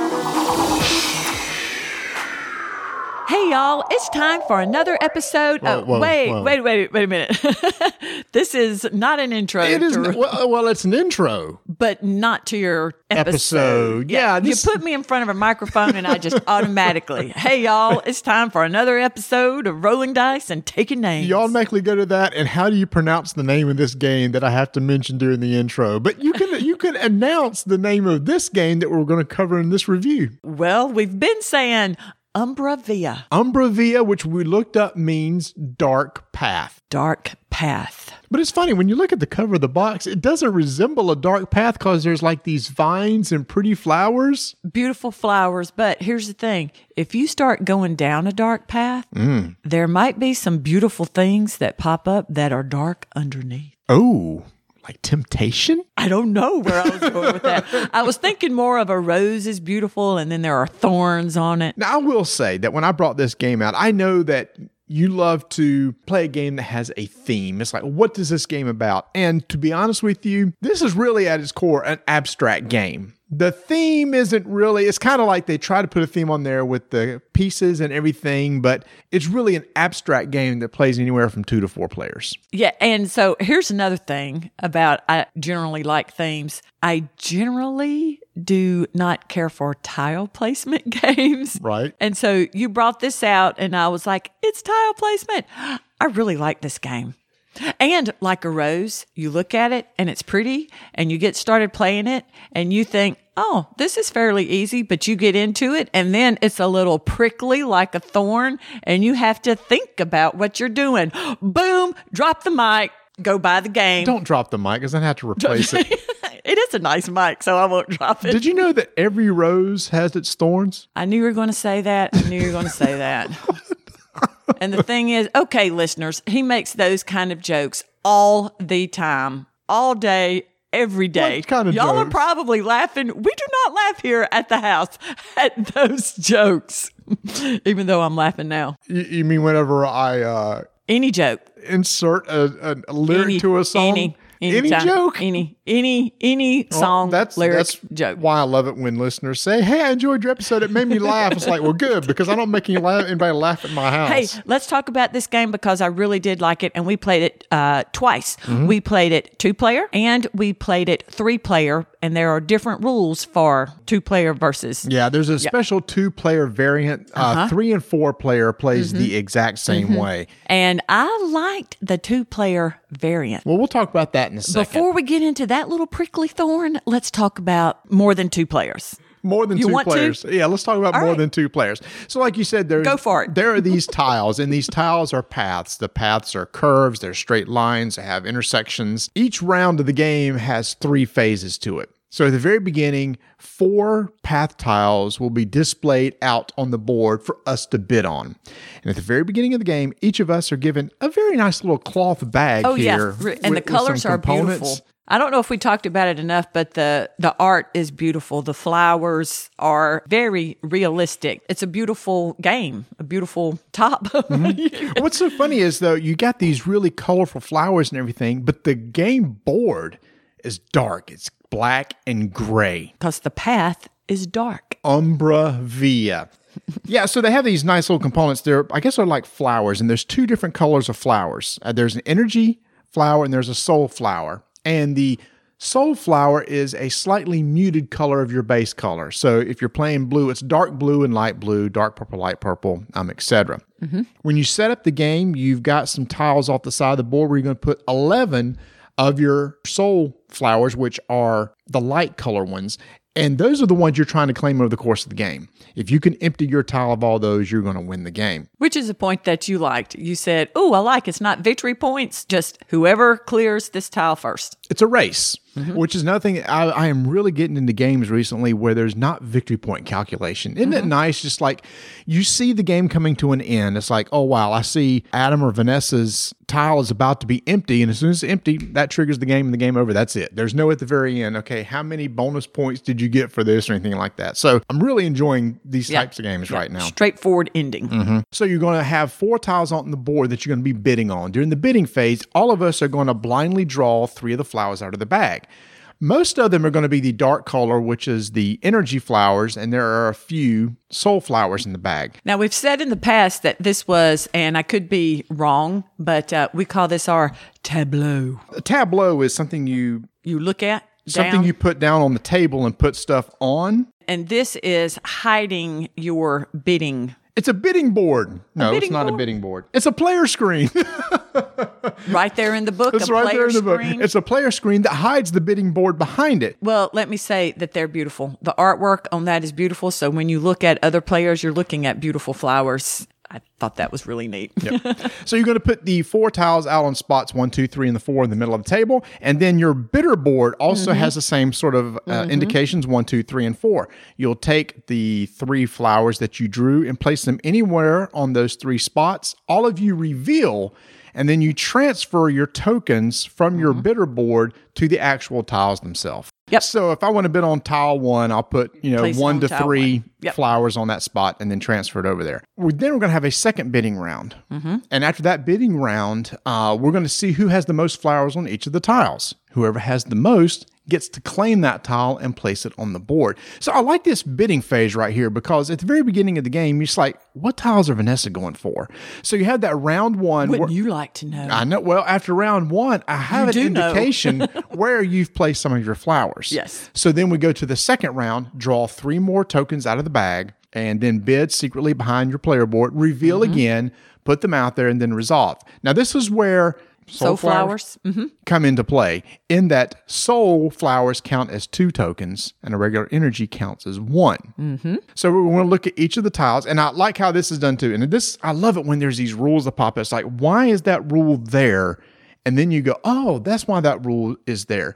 y'all, it's time for another episode. Whoa, oh, whoa, wait, whoa. wait, wait, wait a minute. this is not an intro, It is to- well, well, it's an intro. but not to your episode. Episode. Yeah, this- you put me in front of a microphone, and I just automatically, hey y'all, it's time for another episode of Rolling Dice and Taking Names. You automatically go to that, and how do you pronounce the name of this game that I have to mention during the intro? But you can you can announce the name of this game that we're going to cover in this review. Well, we've been saying Umbra Via, Umbravia, which we looked up, means dark path. Dark Path. But it's funny when you look at the cover of the box, it doesn't resemble a dark path because there's like these vines and pretty flowers. Beautiful flowers, but here's the thing if you start going down a dark path, mm. there might be some beautiful things that pop up that are dark underneath. Oh, like temptation? I don't know where I was going with that. I was thinking more of a rose is beautiful and then there are thorns on it. Now, I will say that when I brought this game out, I know that you love to play a game that has a theme. It's like, what is this game about? And to be honest with you, this is really at its core an abstract game. The theme isn't really, it's kind of like they try to put a theme on there with the pieces and everything, but it's really an abstract game that plays anywhere from two to four players. Yeah, and so here's another thing about I generally like themes. I generally do not care for tile placement games. Right. And so you brought this out and I was like, it's tile placement. I really like this game. And like a rose, you look at it and it's pretty and you get started playing it and you think, oh, this is fairly easy, but you get into it and then it's a little prickly like a thorn and you have to think about what you're doing. Boom, drop the mic, go buy the game. Don't drop the mic because I have to replace it. it is a nice mic, so I won't drop it. Did you know that every rose has its thorns? I knew you were going to say that. I knew you were going to say that. and the thing is, okay, listeners, he makes those kind of jokes all the time, all day, every day. Kind of Y'all are probably laughing. We do not laugh here at the house at those jokes, even though I'm laughing now. You, you mean whenever I uh, Any joke. insert a, a, lyric Any, to a song? Any, any, time, joke? Any, any, any Well, song, that's lyric, that's joke. Why I love it when listeners say, "Hey, I enjoyed your episode. It made me laugh." It's like, well, good because I don't make any laugh, anybody laugh at my house. Hey, let's talk about this game because I really did like it, and we played it uh, twice. Mm-hmm. We played it two player and we played it three player, and there are different rules for two player versus. Yeah, there's a special two-player variant. uh Uh-huh. Three and four player plays Mm-hmm. the exact same way. And I liked the two player variant. Well, we'll talk about that in a second. Before we get into that little prickly thorn, let's talk about more than two players. more than You two want to? players. Yeah, let's talk about All more right. than two players. So, like you said, there's Go for it. There are these tiles, and these tiles are paths. The paths are curves. They're straight lines. They have intersections. Each round of the game has three phases to it. So, at the very beginning, four path tiles will be displayed out on the board for us to bid on. And at the very beginning of the game, each of us are given a very nice little cloth bag Oh here. yeah, and with- the colors are beautiful. I don't know if we talked about it enough, but the the art is beautiful. The flowers are very realistic. It's a beautiful game, a beautiful top. Mm-hmm. What's so funny is though you got these really colorful flowers and everything, but the game board is dark. It's black and gray. Because the path is dark. Umbra Via. yeah, so they have these nice little components. They're I guess they're like flowers, and there's two different colors of flowers. Uh, there's an energy flower and there's a soul flower. And the soul flower is a slightly muted color of your base color. So if you're playing blue, it's dark blue and light blue, dark purple, light purple, um, etc. When you set up the game, you've got some tiles off the side of the board where you're going to put 11 of your soul flowers, which are the light color ones. And those are the ones you're trying to claim over the course of the game. If you can empty your tile of all those, you're going to win the game. Which is a point that you liked. You said, Oh, I like it's not victory points, just whoever clears this tile first. It's a race, Mm-hmm. which is another thing. I, I am really getting into games recently where there's not victory point calculation. Isn't it mm-hmm. nice? Just like you see the game coming to an end. It's like, oh, wow, I see Adam or Vanessa's tile is about to be empty. And as soon as it's empty, that triggers the game and the game over. That's it. There's no at the very end, okay, how many bonus points did you get for this or anything like that? So I'm really enjoying these Yeah. types of games right now. Straightforward ending. Mm-hmm. So you're going to have four tiles on the board that you're going to be bidding on. During the bidding phase, all of us are going to blindly draw three of the flowers out of the bag. Most of them are going to be the dark color, which is the energy flowers, and there are a few soul flowers in the bag. Now, we've said in the past that this was, and I could be wrong, but uh, we call this our tableau. A tableau is something you You look at, something down, you put down on the table and put stuff on. and this is hiding your bidding It's a bidding board. No, it's bidding not a bidding board. It's a player screen. Right there in the book, it's a right player there in the screen. book. It's a player screen that hides the bidding board behind it. Well, let me say that they're beautiful. The artwork on that is beautiful. So when you look at other players, you're looking at beautiful flowers. I thought that was really neat. So you're going to put the four tiles out on spots one, two, three, and the four in the middle of the table, and then your bidder board also Mm-hmm. has the same sort of uh, indications one, two, three, and four. You'll take the three flowers that you drew and place them anywhere on those three spots. All of you reveal, and then you transfer your tokens from your bidder board to the actual tiles themselves. Mm-hmm. Yep. So if I want to bid on tile one, I'll put you know Place one on to three one. Yep. flowers on that spot and then transfer it over there. We, then we're going to have a second bidding round. And after that bidding round, uh, we're going to see who has the most flowers on each of the tiles. Whoever has the most gets to claim that tile and place it on the board. So I like this bidding phase right here because at the very beginning of the game, you're just like, what tiles are Vanessa going for? So you have that round one. Wouldn't where- you like to know? I know. Well, after round one, I have You an indication where you've placed some of your flowers. Yes. So then we go to the second round, draw three more tokens out of the bag, and then bid secretly behind your player board, reveal Mm-hmm. again, put them out there, and then resolve. Now, this is where so flowers. hmm come into play in that soul flowers count as two tokens and a regular energy counts as one. Mm-hmm. So we're going to look at each of the tiles, and I like how this is done too. And this, I love it when there's these rules that pop up. It's like, why is that rule there? And then you go, oh, that's why that rule is there.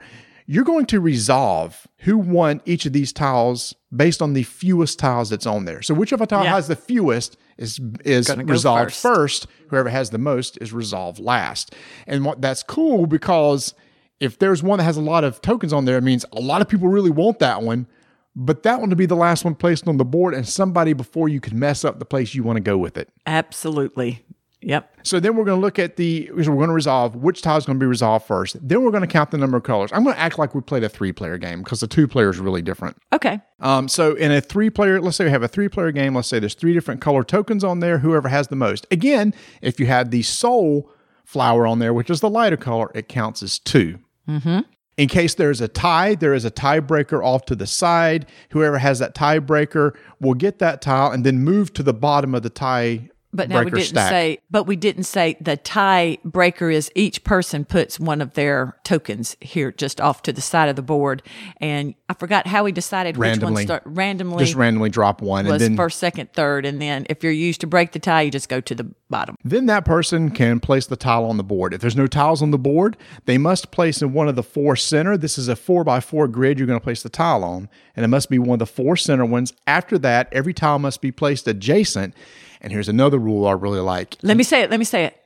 You're going to resolve who won each of these tiles based on the fewest tiles that's on there. So whichever tile Yeah. has the fewest is is Gonna resolved first. first. Whoever has the most is resolved last. And what that's cool because if there's one that has a lot of tokens on there, it means a lot of people really want that one. But that one to be the last one placed on the board, and somebody before you could mess up the place you want to go with it. Absolutely. Yep. So then we're going to look at the, we're going to resolve which tile is going to be resolved first. Then we're going to count the number of colors. I'm going to act like we played a three player game because the two player is really different. Okay. Um, so in a three player, let's say we have a three player game. Let's say there's three different color tokens on there. Whoever has the most. Again, if you had the soul flower on there, which is the lighter color, it counts as 2 Mm-hmm. In case there's a tie, there is a tiebreaker off to the side. Whoever has that tiebreaker will get that tile and then move to the bottom of the tie. But now we didn't stack. say. But we didn't say the tie breaker is each person puts one of their tokens here just off to the side of the board, and I forgot how we decided which Randomly. one start randomly. just randomly drop one, and was then first, second, third, and then if you're used to break the tie, you just go to the bottom. Then that person can place the tile on the board. If there's no tiles on the board, they must place in one of the four center. This is a four by four grid you're going to place the tile on, and it must be one of the four center ones. After that, every tile must be placed adjacent. And here's another rule I really like. Let me say it. Let me say it.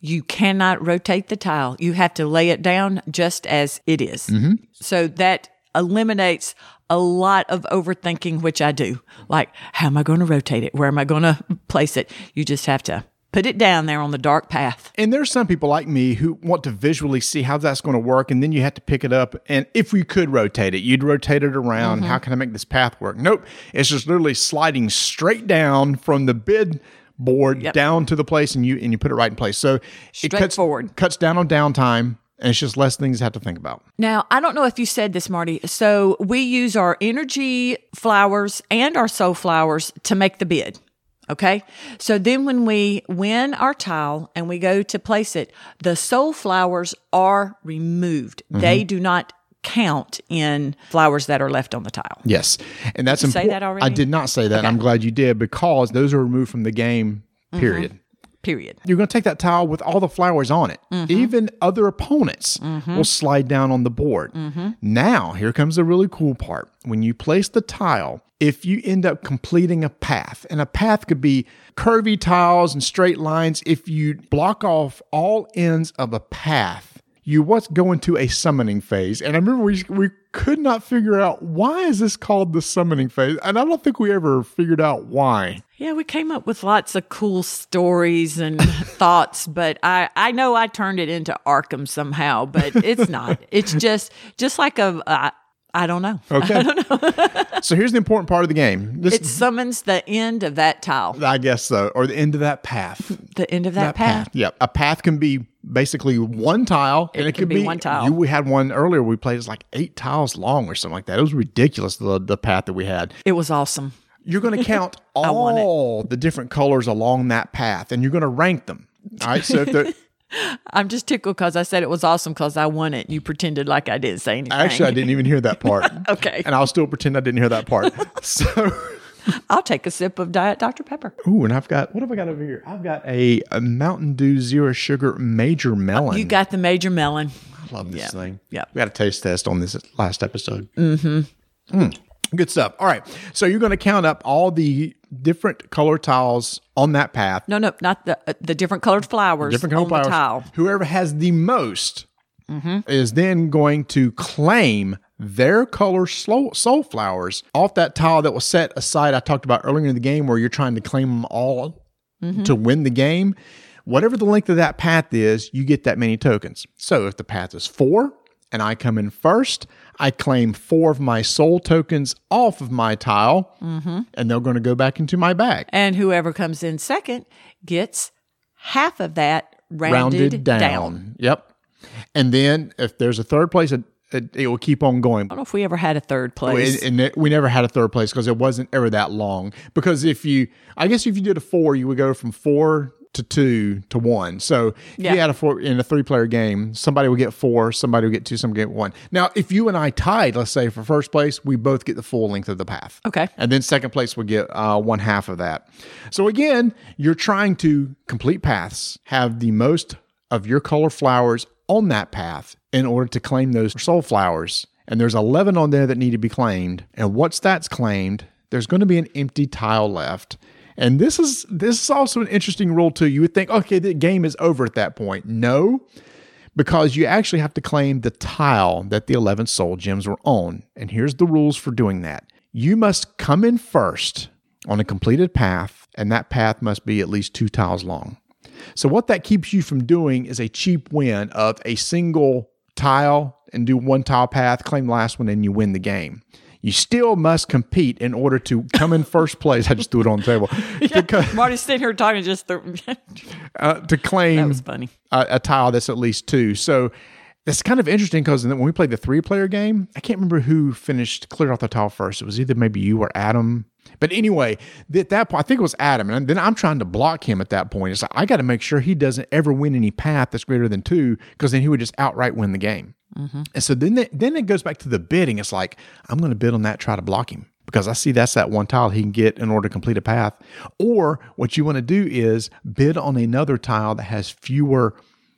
You cannot rotate the tile. You have to lay it down just as it is. Mm-hmm. So that eliminates a lot of overthinking, which I do. Like, how am I going to rotate it? Where am I going to place it? You just have to put it down there on the dark path. And there's some people like me who want to visually see how that's going to work, and then you have to pick it up. And if we could rotate it, you'd rotate it around. Mm-hmm. How can I make this path work? Nope. It's just literally sliding straight down from the bid board Yep. down to the place, and you and you put it right in place. So it cuts Straightforward. cuts down on downtime, and it's just less things to have to think about. Now, I don't know if you said this, Marty. So we use our energy flowers and our soul flowers to make the bid. Okay. So then when we win our tile and we go to place it, the soul flowers are removed. They do not count in flowers that are left on the tile. Yes, and that's you say that already? I did not say that. I'm glad you did because those are removed from the game. Mm-hmm. Period. You're going to take that tile with all the flowers on it. Mm-hmm. Even other opponents will slide down on the board. Mm-hmm. Now, here comes the really cool part. When you place the tile, if you end up completing a path, and a path could be curvy tiles and straight lines, if you block off all ends of a path, you what's go into a summoning phase. And I remember we we could not figure out why is this called the summoning phase, and I don't think we ever figured out why. Yeah, we came up with lots of cool stories and thoughts, but I, I know I turned it into Arkham somehow, but it's not. It's just just like a uh, I don't know. Okay. so here's the important part of the game. This It summons the end of that tile, I guess so, or the end of that path. the end of that, path. Yep. A path can be basically one tile, and it, could be one tile. You we had one earlier. We played it's like eight tiles long or something like that. It was ridiculous the the path that we had. It was awesome. you're going to count all the different colors along that path and you're going to rank them. All right. So if the, I'm just tickled because I said it was awesome because I won it. You pretended like I didn't say anything. actually, I didn't even hear that part. Okay. And I'll still pretend I didn't hear that part. So, I'll take a sip of Diet Dr. Pepper. ooh, and I've got, what have I got over here? I've got a, a Mountain Dew Zero Sugar Major Melon. You got the major melon. I love this thing. Yeah. We got a taste test on this last episode. Mm-hmm. Good stuff. All right. So you're going to count up all the different color tiles on that path. No, no, not the uh, the different colored flowers different color on flowers. Whoever has the most Mm-hmm. is then going to claim their color soul, flowers off that tile that was set aside. I talked about earlier in the game where you're trying to claim them all Mm-hmm. to win the game. Whatever the length of that path is, you get that many tokens. So if the path is four and I come in first, I claim four of my soul tokens off of my tile, Mm-hmm. and they're going to go back into my bag. And whoever comes in second gets half of that rounded, rounded down. down. Yep. And then if there's a third place, it, it, will keep on going. I don't know if we ever had a third place. And, and it- we never had a third place because it wasn't ever that long. Because if you, I guess if you did a four, you would go from four to two to one. So if Yeah. you had a four in a three player game, somebody would get four, somebody would get two, somebody would get one. Now, if you and I tied, let's say for first place, we both get the full length of the path. Okay. And then second place would get uh, one half of that. So again, you're trying to complete paths, have the most of your color flowers on that path in order to claim those soul flowers. And there's 11 on there that need to be claimed. And once that's claimed, there's going to be an empty tile left. And this is this is also an interesting rule too. You would think, okay, the game is over at that point. No, because you actually have to claim the tile that the 11 soul gems were on. And here's the rules for doing that. You must come in first on a completed path, and that path must be at least two tiles long. So, what that keeps you from doing is a cheap win of a single tile and do one tile path, claim the last one, and you win the game. You still must compete in order to come in first place. I just threw it on the table. To, co- Marty's sitting here talking just the, uh, to claim that was funny. a, a tile that's at least two. So that's kind of interesting because when we played the three player game, I can't remember who finished cleared off the tile first. It was either maybe you or Adam. But anyway, at that point, I think it was Adam. And then I'm trying to block him at that point. It's like, I got to make sure he doesn't ever win any path that's greater than two because then he would just outright win the game. Mm-hmm. And so then, the, then it goes back to the bidding. It's like, I'm going to bid on that, try to block him because I see that's that one tile he can get in order to complete a path. Or what you want to do is bid on another tile that has fewer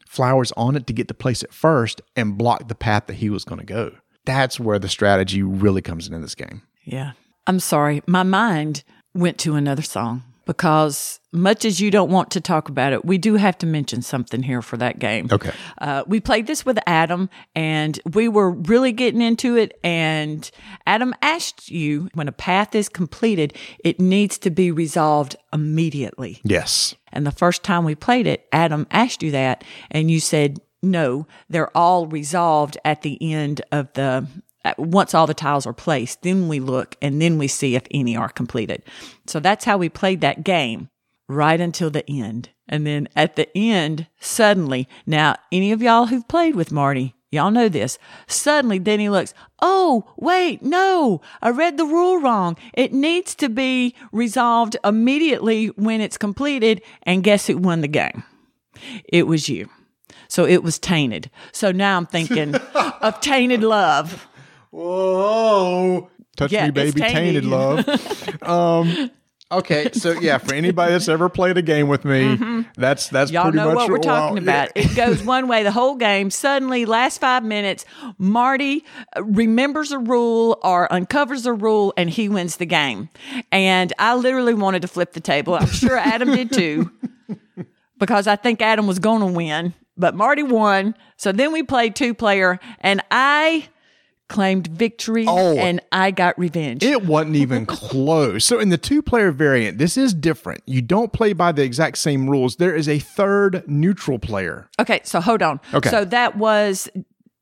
flowers on it to get to place it first and block the path that he was going to go. That's where the strategy really comes into this game. Yeah. I'm sorry. My mind went to another song because much as you don't want to talk about it, we do have to mention something here for that game. Okay. Uh, we played this with Adam and we were really getting into it. And Adam asked you when a path is completed, it needs to be resolved immediately. Yes. And the first time we played it, Adam asked you that, and you said, no, they're all resolved at the end of the, Uh, once all the tiles are placed, then we look and then we see if any are completed. So that's how we played that game right until the end. And then at the end, suddenly, now any of y'all who've played with Marty, y'all know this. Suddenly, then he looks, oh, wait, no, I read the rule wrong. It needs to be resolved immediately when it's completed. And guess who won the game? It was you. So it was tainted. So now I'm thinking of tainted love. Whoa. Touch Yeah, me, baby, tainted. tainted love. um, okay, so yeah, for anybody that's ever played a game with me, that's that's Mm-hmm. Y'all pretty know much what we're well, talking yeah. about. It goes one way the whole game. Suddenly, last five minutes, Marty remembers a rule or uncovers a rule, and he wins the game. And I literally wanted to flip the table. I'm sure Adam did too, because I think Adam was going to win, but Marty won. So then we played two player, and I claimed victory, Oh. and I got revenge. It wasn't even close. So in the two player variant, this is different. You don't play by the exact same rules. There is a third neutral player. Okay, so hold on. Okay. So that was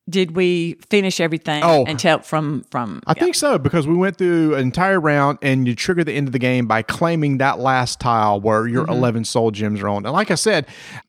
did we finish everything Oh. and tell from from I think so because we went through an entire round and you trigger the end of the game by claiming that last tile where your 11 soul gems are on. And like I said,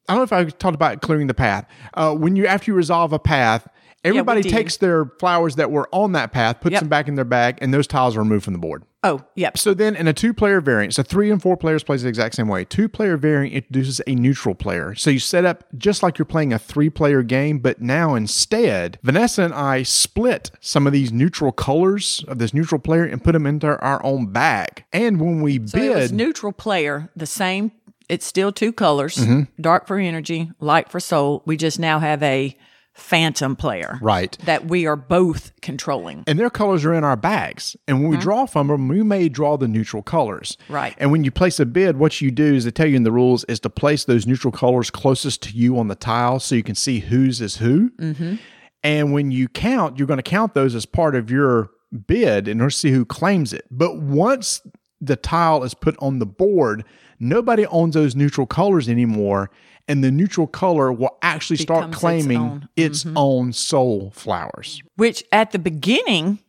I don't know if I talked about clearing the path. Uh, when you after you resolve a path Everybody did. takes their flowers that were on that path, puts Yep. them back in their bag, and those tiles are removed from the board. Oh, yep. So then, in a two-player variant, so three and four players plays the exact same way. Two-player variant introduces a neutral player. So you set up just like you're playing a three-player game, but now instead, Vanessa and I split some of these neutral colors of this neutral player and put them into our own bag. And when we So bid, neutral player, the same. It's still two colors: Mm-hmm. dark for energy, light for soul. We just now have a phantom player, right? That we are both controlling. and their colors are in our bags. And when we mm-hmm. draw from them, we may draw the neutral colors. Right. And when you place a bid, what you do is they tell you in the rules is to place those neutral colors closest to you on the tile so you can see whose is who. Mm-hmm. And when you count, you're going to count those as part of your bid in order to see who claims it. But once the tile is put on the board, nobody owns those neutral colors anymore. And the neutral color will actually start Becomes its claiming own. its mm-hmm. own soul flowers. Which at the beginning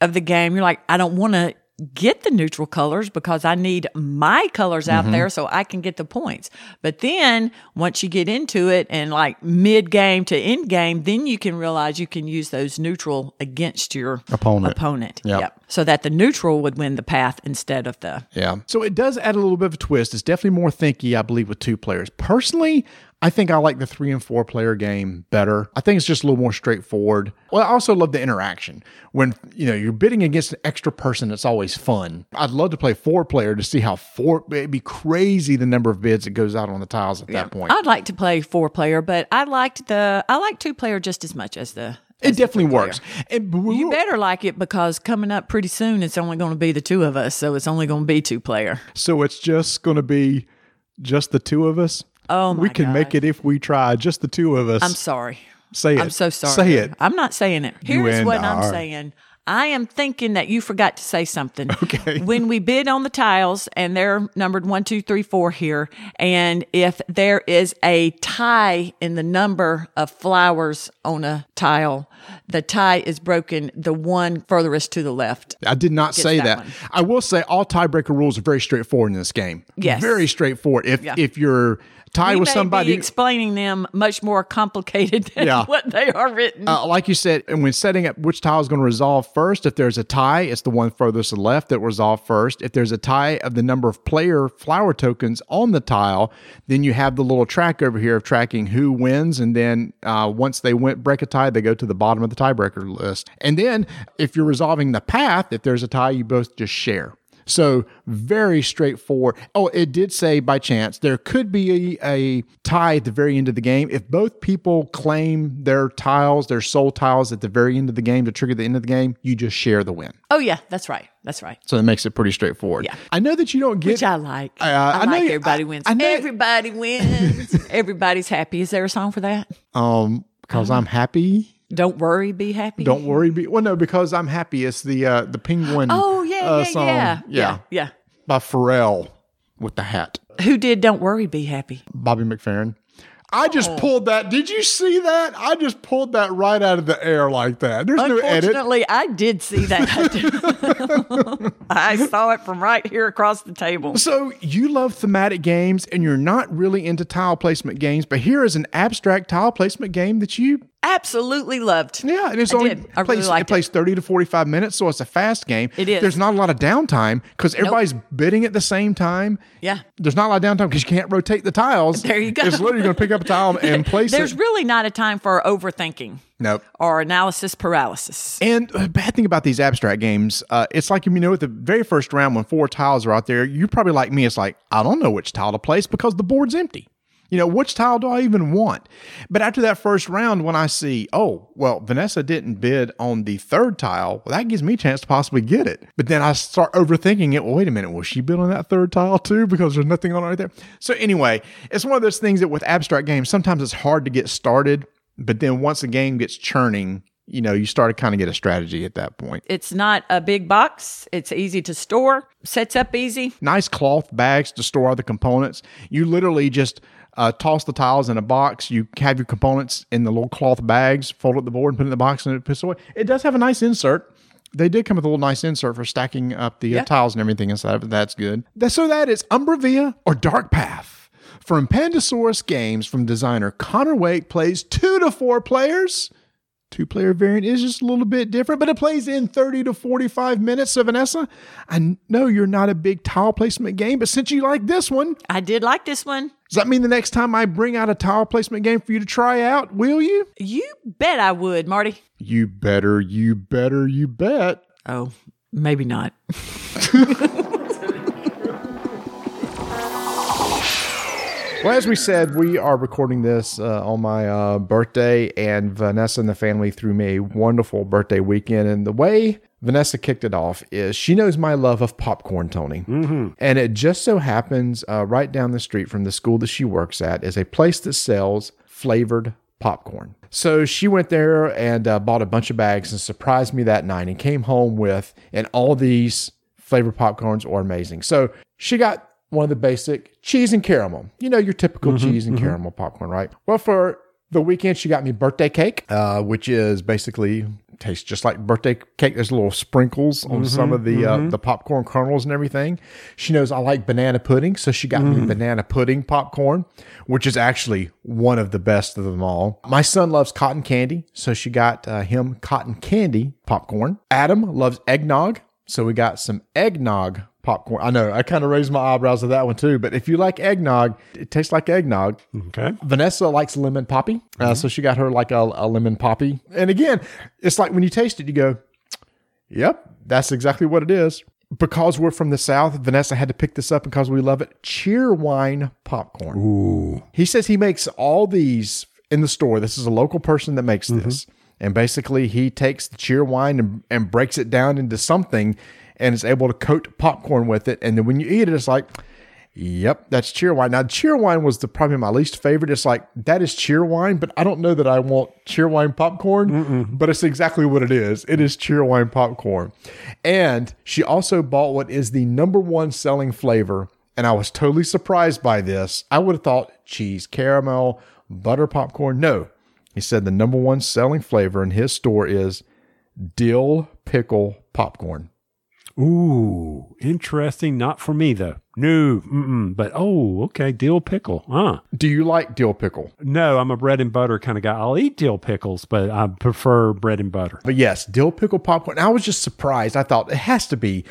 of the game, you're like, I don't want to get the neutral colors because I need my colors out mm-hmm. there so I can get the points. But then once you get into it and like mid game to end game, then you can realize you can use those neutral against your Opponent. Opponent. Yep. So that the neutral would win the path instead of the Yeah. So it does add a little bit of a twist. It's definitely more thinky, I believe, with two players. Personally, I think I like the three and four player game better. I think it's just a little more straightforward. Well, I also love the interaction. When you know you're bidding against an extra person, it's always fun. I'd love to play four player to see how four it'd be crazy the number of bids that goes out on the tiles at that point. I'd like to play four player, but I liked the I like two player just as much as the it definitely works. And You better like it because coming up pretty soon, it's only going to be the two of us. So it's only going to be two player. so it's just going to be just the two of us. Oh my we can make it if we try. Just the two of us. I'm sorry. Say it. I'm so sorry. Say it. I'm not saying it. Here's what I'm are. saying. I am thinking that you forgot to say something. Okay. When we bid on the tiles, and they're numbered one, two, three, four here, and if there is a tie in the number of flowers on a tile, the tie is broken. The one furthest to the left. I did not say that that. I will say all tiebreaker rules are very straightforward in this game. Yes. Very straightforward. If Yeah. if you're tied we with somebody be explaining them much more complicated than Yeah. what they are written. uh, like you said, and when setting up which tile is going to resolve first, if there's a tie, it's the one furthest to the left that resolve first. If there's a tie of the number of player flower tokens on the tile, then you have the little track over here of tracking who wins. And then uh, once they went break a tie, they go to the bottom of the tiebreaker list. And then if you're resolving the path, if there's a tie, you both just share. So very straightforward. Oh, it did say by chance there could be a, a tie at the very end of the game if both people claim their tiles, their soul tiles at the very end of the game to trigger the end of the game. You just share the win. oh yeah, that's right. That's right. So that makes it pretty straightforward. Yeah. I know that you don't get. Which I like. Uh, I, I know like you- everybody I- wins. I know- everybody wins. Everybody's happy. Is there a song for that? um because I'm happy. Don't worry, be happy. Don't worry. Be, well, no, because I'm happy. It's the uh, the penguin. Oh yeah, uh, yeah, song. yeah, yeah, yeah, by Pharrell with the hat. Who did "Don't Worry, Be Happy"? Bobby McFerrin. I just Oh. pulled that. Did you see that? I just pulled that right out of the air like that. There's no edit. Unfortunately, I did see that. I saw it from right here across the table. So you love thematic games and you're not really into tile placement games, but here is an abstract tile placement game that you Absolutely loved. yeah, and it's I only did. I really plays, liked it plays 30 to 45 minutes, so it's a fast game. It is. There's not a lot of downtime because everybody's bidding at the same time. Yeah. There's not a lot of downtime because you can't rotate the tiles. There you go. It's literally going to pick up a tile and place There's it. There's really not a time for overthinking nope. or analysis paralysis. And the bad thing about these abstract games, uh, it's like you know, at the very first round when four tiles are out there, you're probably like me. It's like I don't know which tile to place because the board's empty. You know, which tile do I even want? But after that first round, when I see, oh, well, Vanessa didn't bid on the third tile, well, that gives me a chance to possibly get it. But then I start overthinking it. Well, wait a minute, will she bid on that third tile too? Because there's nothing on it right there. So anyway, it's one of those things that with abstract games, sometimes it's hard to get started. But then once the game gets churning, you know, you start to kind of get a strategy at that point. It's not a big box. It's easy to store. Sets up easy. Nice cloth bags to store all the components. You literally just uh, toss the tiles in a box. You have your components in the little cloth bags, fold up the board, and put it in the box, and it puts away. It does have a nice insert. They did come with a little nice insert for stacking up the uh, tiles and everything inside of it. That's good. That- So that is Umbra Via or Dark Path. From Pandasaurus Games from designer Connor Wake plays two to four players Two player variant is just a little bit different, but it plays in 30 to 45 minutes. So, Vanessa, I know you're not a big tile placement game, but since you like this one, I did like this one. Does that mean the next time I bring out a tile placement game for you to try out, will you? You bet I would, Marty. You better, you better, you bet. Oh, maybe not. Well, as we said, we are recording this uh, on my uh, birthday, and Vanessa and the family threw me a wonderful birthday weekend. And the way Vanessa kicked it off is she knows my love of popcorn, Tony. Mm-hmm. And it just so happens uh, right down the street from the school that she works at is a place that sells flavored popcorn. So she went there and uh, bought a bunch of bags and surprised me that night and came home with, and all these flavored popcorns are amazing. So she got one of the basic cheese and caramel. You know, your typical cheese and caramel popcorn, right? Well, for the weekend, she got me birthday cake, uh, which is basically tastes just like birthday cake. There's little sprinkles on some of the uh, the popcorn kernels and everything. She knows I like banana pudding, so she got me banana pudding popcorn, which is actually one of the best of them all. My son loves cotton candy, so she got uh, him cotton candy popcorn. Adam loves eggnog, so we got some eggnog popcorn. I know I kind of raised my eyebrows at that one too, but if you like eggnog, it tastes like eggnog. Okay. Vanessa likes lemon poppy, uh, so she got her like a, a lemon poppy. And again, it's like when you taste it, you go, "Yep, that's exactly what it is." Because we're from the South, Vanessa had to pick this up because we love it. Cheerwine popcorn. Ooh. He says he makes all these in the store. This is a local person that makes this. And basically, he takes the Cheerwine and, and breaks it down into something and is able to coat popcorn with it. And then when you eat it, it's like, yep, that's Cheerwine. Now, Cheerwine was the probably my least favorite. It's like, that is Cheerwine, but I don't know that I want Cheerwine popcorn, but it's exactly what it is. It is Cheerwine popcorn. And she also bought what is the number one selling flavor. And I was totally surprised by this. I would have thought cheese, caramel, butter popcorn. No, he said the number one selling flavor in his store is dill pickle popcorn. Ooh, interesting. Not for me though. No, mm-mm. but oh, okay, dill pickle. Huh? Do you like dill pickle? No, I'm a bread and butter kind of guy. I'll eat dill pickles, but I prefer bread and butter. But yes, dill pickle popcorn. I was just surprised. I thought it has to be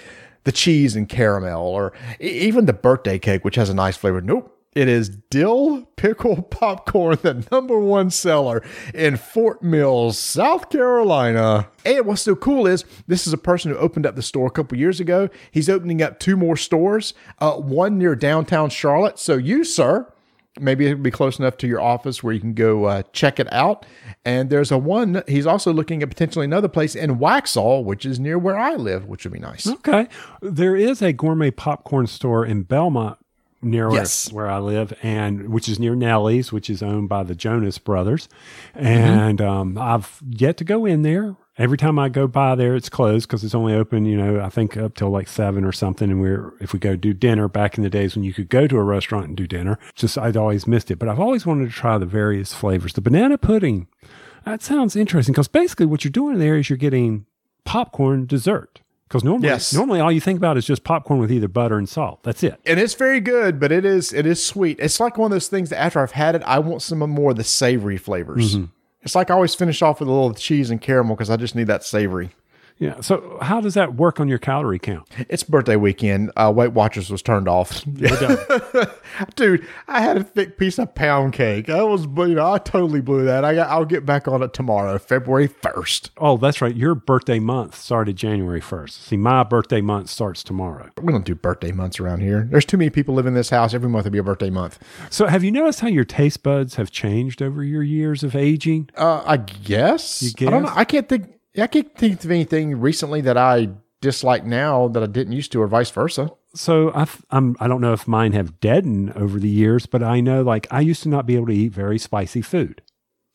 the cheese and caramel or even the birthday cake, which has a nice flavor. Nope. It is dill pickle popcorn, the number one seller in Fort Mills, South Carolina. And what's so cool is this is a person who opened up the store a couple years ago. He's opening up two more stores, uh, one near downtown Charlotte. So you, sir, maybe it'll be close enough to your office where you can go uh, check it out. And there's a one, he's also looking at potentially another place in Waxhaw, which is near where I live, which would be nice. Okay. There is a gourmet popcorn store in Belmont near where- Yes. where, I live, and which is near Nellie's, which is owned by the Jonas brothers. And um, I've yet to go in there. Every time I go by there, it's closed because it's only open, you know, I think up till like seven or something. And we're, if we go do dinner back in the days when you could go to a restaurant and do dinner, just I'd always missed it. But I've always wanted to try the various flavors. The banana pudding, that sounds interesting because basically what you're doing there is you're getting popcorn dessert. Because normally, Yes. normally all you think about is just popcorn with either butter and salt. That's it. And it's very good, but it is it is sweet. It's like one of those things that after I've had it, I want some more of the savory flavors. Mm-hmm. It's like I always finish off with a little cheese and caramel because I just need that savory. Yeah. So how does that work on your calorie count? It's birthday weekend. Uh, Weight Watchers was turned off. Dude, I had a thick piece of pound cake. I was, you know, I totally blew that. I got, I'll get back on it tomorrow, February first. Oh, that's right. Your birthday month started January 1st. See, my birthday month starts tomorrow. We don't do birthday months around here. There's too many people live in this house. Every month would be a birthday month. So have you noticed how your taste buds have changed over your years of aging? Uh, I guess. You I don't know. I can't think. I can't think of anything recently that I dislike now that I didn't used to, or vice versa. So I, I'm, I don't know if mine have deadened over the years, but I know like I used to not be able to eat very spicy food.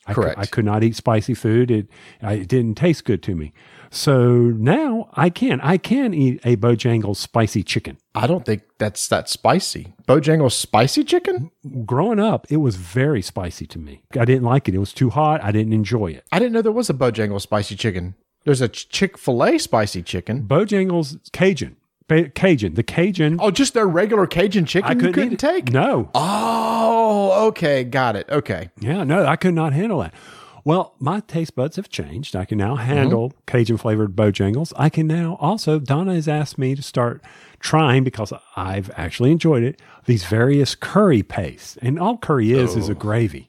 I Correct. Could, I could not eat spicy food. It, I, it didn't taste good to me. So now I can. I can eat a Bojangles spicy chicken. I don't think that's that spicy. Bojangles spicy chicken? Growing up, it was very spicy to me. I didn't like it. It was too hot. I didn't enjoy it. I didn't know there was a Bojangles spicy chicken. There's a Chick Fil A spicy chicken. Bojangles Cajun. Cajun. The Cajun. Oh, just their regular Cajun chicken I couldn't, couldn't take? No. Oh, okay, got it. Okay. Yeah, no, I could not handle that. Well, my taste buds have changed. I can now handle mm-hmm. Cajun flavored Bojangles. I can now also, Donna has asked me to start trying because I've actually enjoyed it, these various curry pastes. And all curry is is a oh. gravy.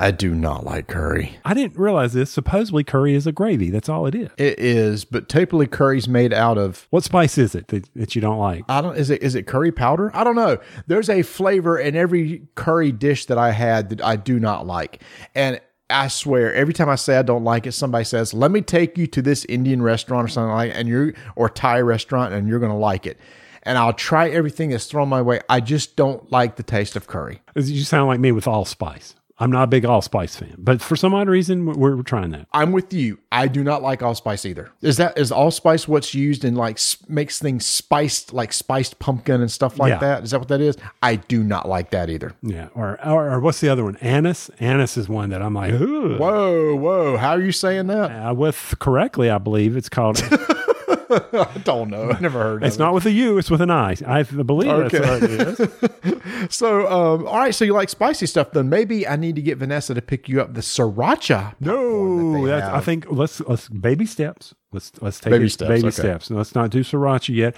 I do not like curry. I didn't realize this. Supposedly, curry is a gravy. That's all it is. It is, but typically curry's made out of What spice is it that, that you don't like? I don't is it is it curry powder? I don't know. There's a flavor in every curry dish that I had that I do not like. And I swear, every time I say I don't like it, somebody says, "Let me take you to this Indian restaurant or something like, and you're or Thai restaurant, and you're going to like it." And I'll try everything that's thrown my way. I just don't like the taste of curry. You sound like me with allspice. I'm not a big allspice fan, but for some odd reason, we're, we're trying that. I'm with you. I do not like allspice either. Is that is allspice what's used in like makes things spiced, like spiced pumpkin and stuff like Yeah. that? Is that what that is? I do not like that either. Yeah. Or, or, or what's the other one? Anise. Anise is one that I'm like. Whoa, whoa! How are you saying that? Uh, with correctly, I believe it's called. I don't know. I never heard. It. It's not with a U. It's with an I. I believe Okay. that's what it is. So, um, all right. So you like spicy stuff? Then maybe I need to get Vanessa to pick you up the that No, that's, I think let's let's baby steps. Let's let's take Baby it steps, baby okay. steps. Let's not do sriracha yet.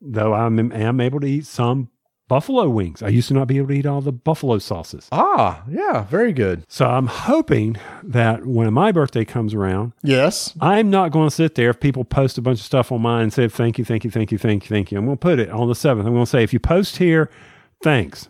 Though I'm am able to eat some buffalo wings. I used to not be able to eat all the buffalo sauces. Ah, yeah, very good. So I'm hoping that when my birthday comes around, Yes. I'm not going to sit there if people post a bunch of stuff on mine and say thank you, thank you, thank you, thank you, thank you. I'm going to put it on the seventh. I'm going to say if you post here, thanks,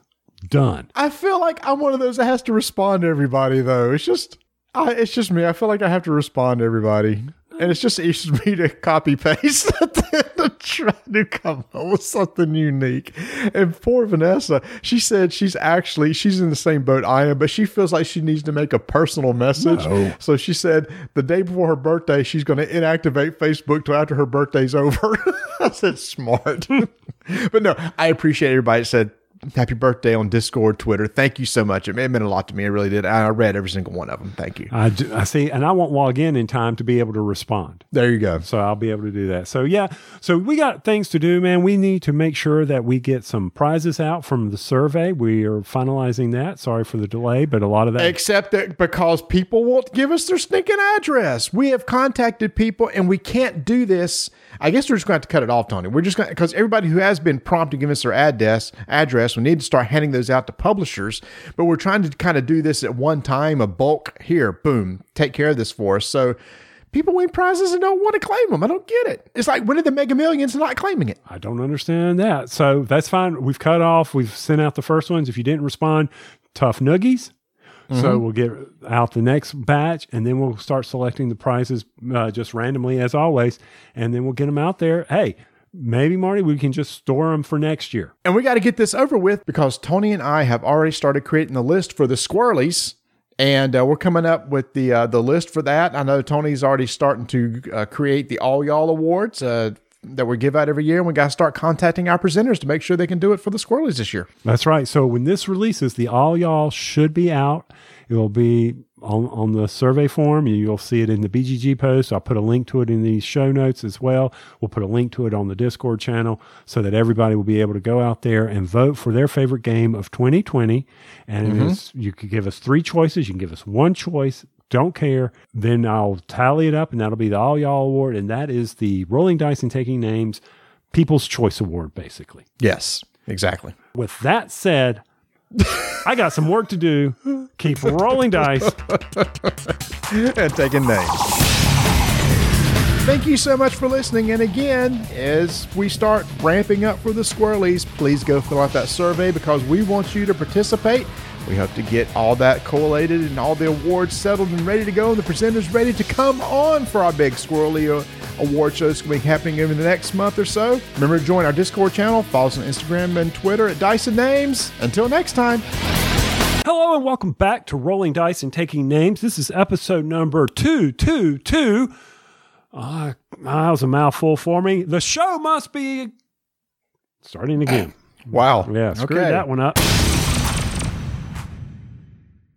done. I feel like I'm one of those that has to respond to everybody, though. It's just, I, it's just me. I feel like I have to respond to everybody, and it's just easy for me to copy paste to try to come up with something unique. And poor Vanessa, she said she's actually she's in the same boat I am, but she feels like she needs to make a personal message. So she said the day before her birthday, she's going to inactivate Facebook till after her birthday's over. I said smart, but no, I appreciate everybody said happy birthday on Discord, Twitter. Thank you so much. It meant a lot to me. It really did. I read every single one of them. Thank you. I, do, I see, and I won't log in in time to be able to respond. There you go. So I'll be able to do that. So yeah, so we got things to do, man. We need to make sure that we get some prizes out from the survey. We are finalizing that. Sorry for the delay, but a lot of that. Except that because people won't give us their stinking address. We have contacted people and we can't do this. I guess we're just going to have to cut it off, Tony. We're just going because everybody who has been prompt to give us their address, address, we need to start handing those out to publishers. But we're trying to kind of do this at one time, a bulk here, boom, take care of this for us. So people win prizes and don't want to claim them. I don't get it. It's like winning the mega millions and not claiming it. I don't understand that. So that's fine. We've cut off. We've sent out the first ones. If you didn't respond, tough noogies. So we'll get out the next batch, and then we'll start selecting the prizes uh, just randomly as always, and then we'll get them out there. Hey, maybe Marty, we can just store them for next year. And we got to get this over with because Tony and I have already started creating the list for the squirrelies. And uh, we're coming up with the uh, the list for that. I know Tony's already starting to uh, create the All Y'all Awards uh, that we give out every year. And we got to start contacting our presenters to make sure they can do it for the squirrelies this year. That's right. So when this releases, the all y'all should be out. It will be on, on the survey form. You- You'll see it in the BGG post. I'll put a link to it in the show notes as well. We'll put a link to it on the Discord channel so that everybody will be able to go out there and vote for their favorite game of 2020. And it mm-hmm. is, you could give us three choices. You can give us one choice. Don't care. Then I'll tally it up, and that'll be the All Y'all Award. And that is the Rolling Dice and Taking Names People's Choice Award, basically. Yes, exactly. With that said, I got some work to do. Keep rolling dice. and taking names. Thank you so much for listening. And again, as we start ramping up for the squirrelies, please go fill out that survey because we want you to participate. We hope to get all that collated and all the awards settled and ready to go, and the presenters ready to come on for our big squirrely uh, award show. It's going to be happening over the next month or so. Remember to join our Discord channel, follow us on Instagram and Twitter at Dyson Names. Until next time. Hello and welcome back to Rolling Dice and Taking Names. This is episode number 222. Uh, that was a mouthful for me. The show must be starting again. Wow. Yeah, screwed Okay. that one up.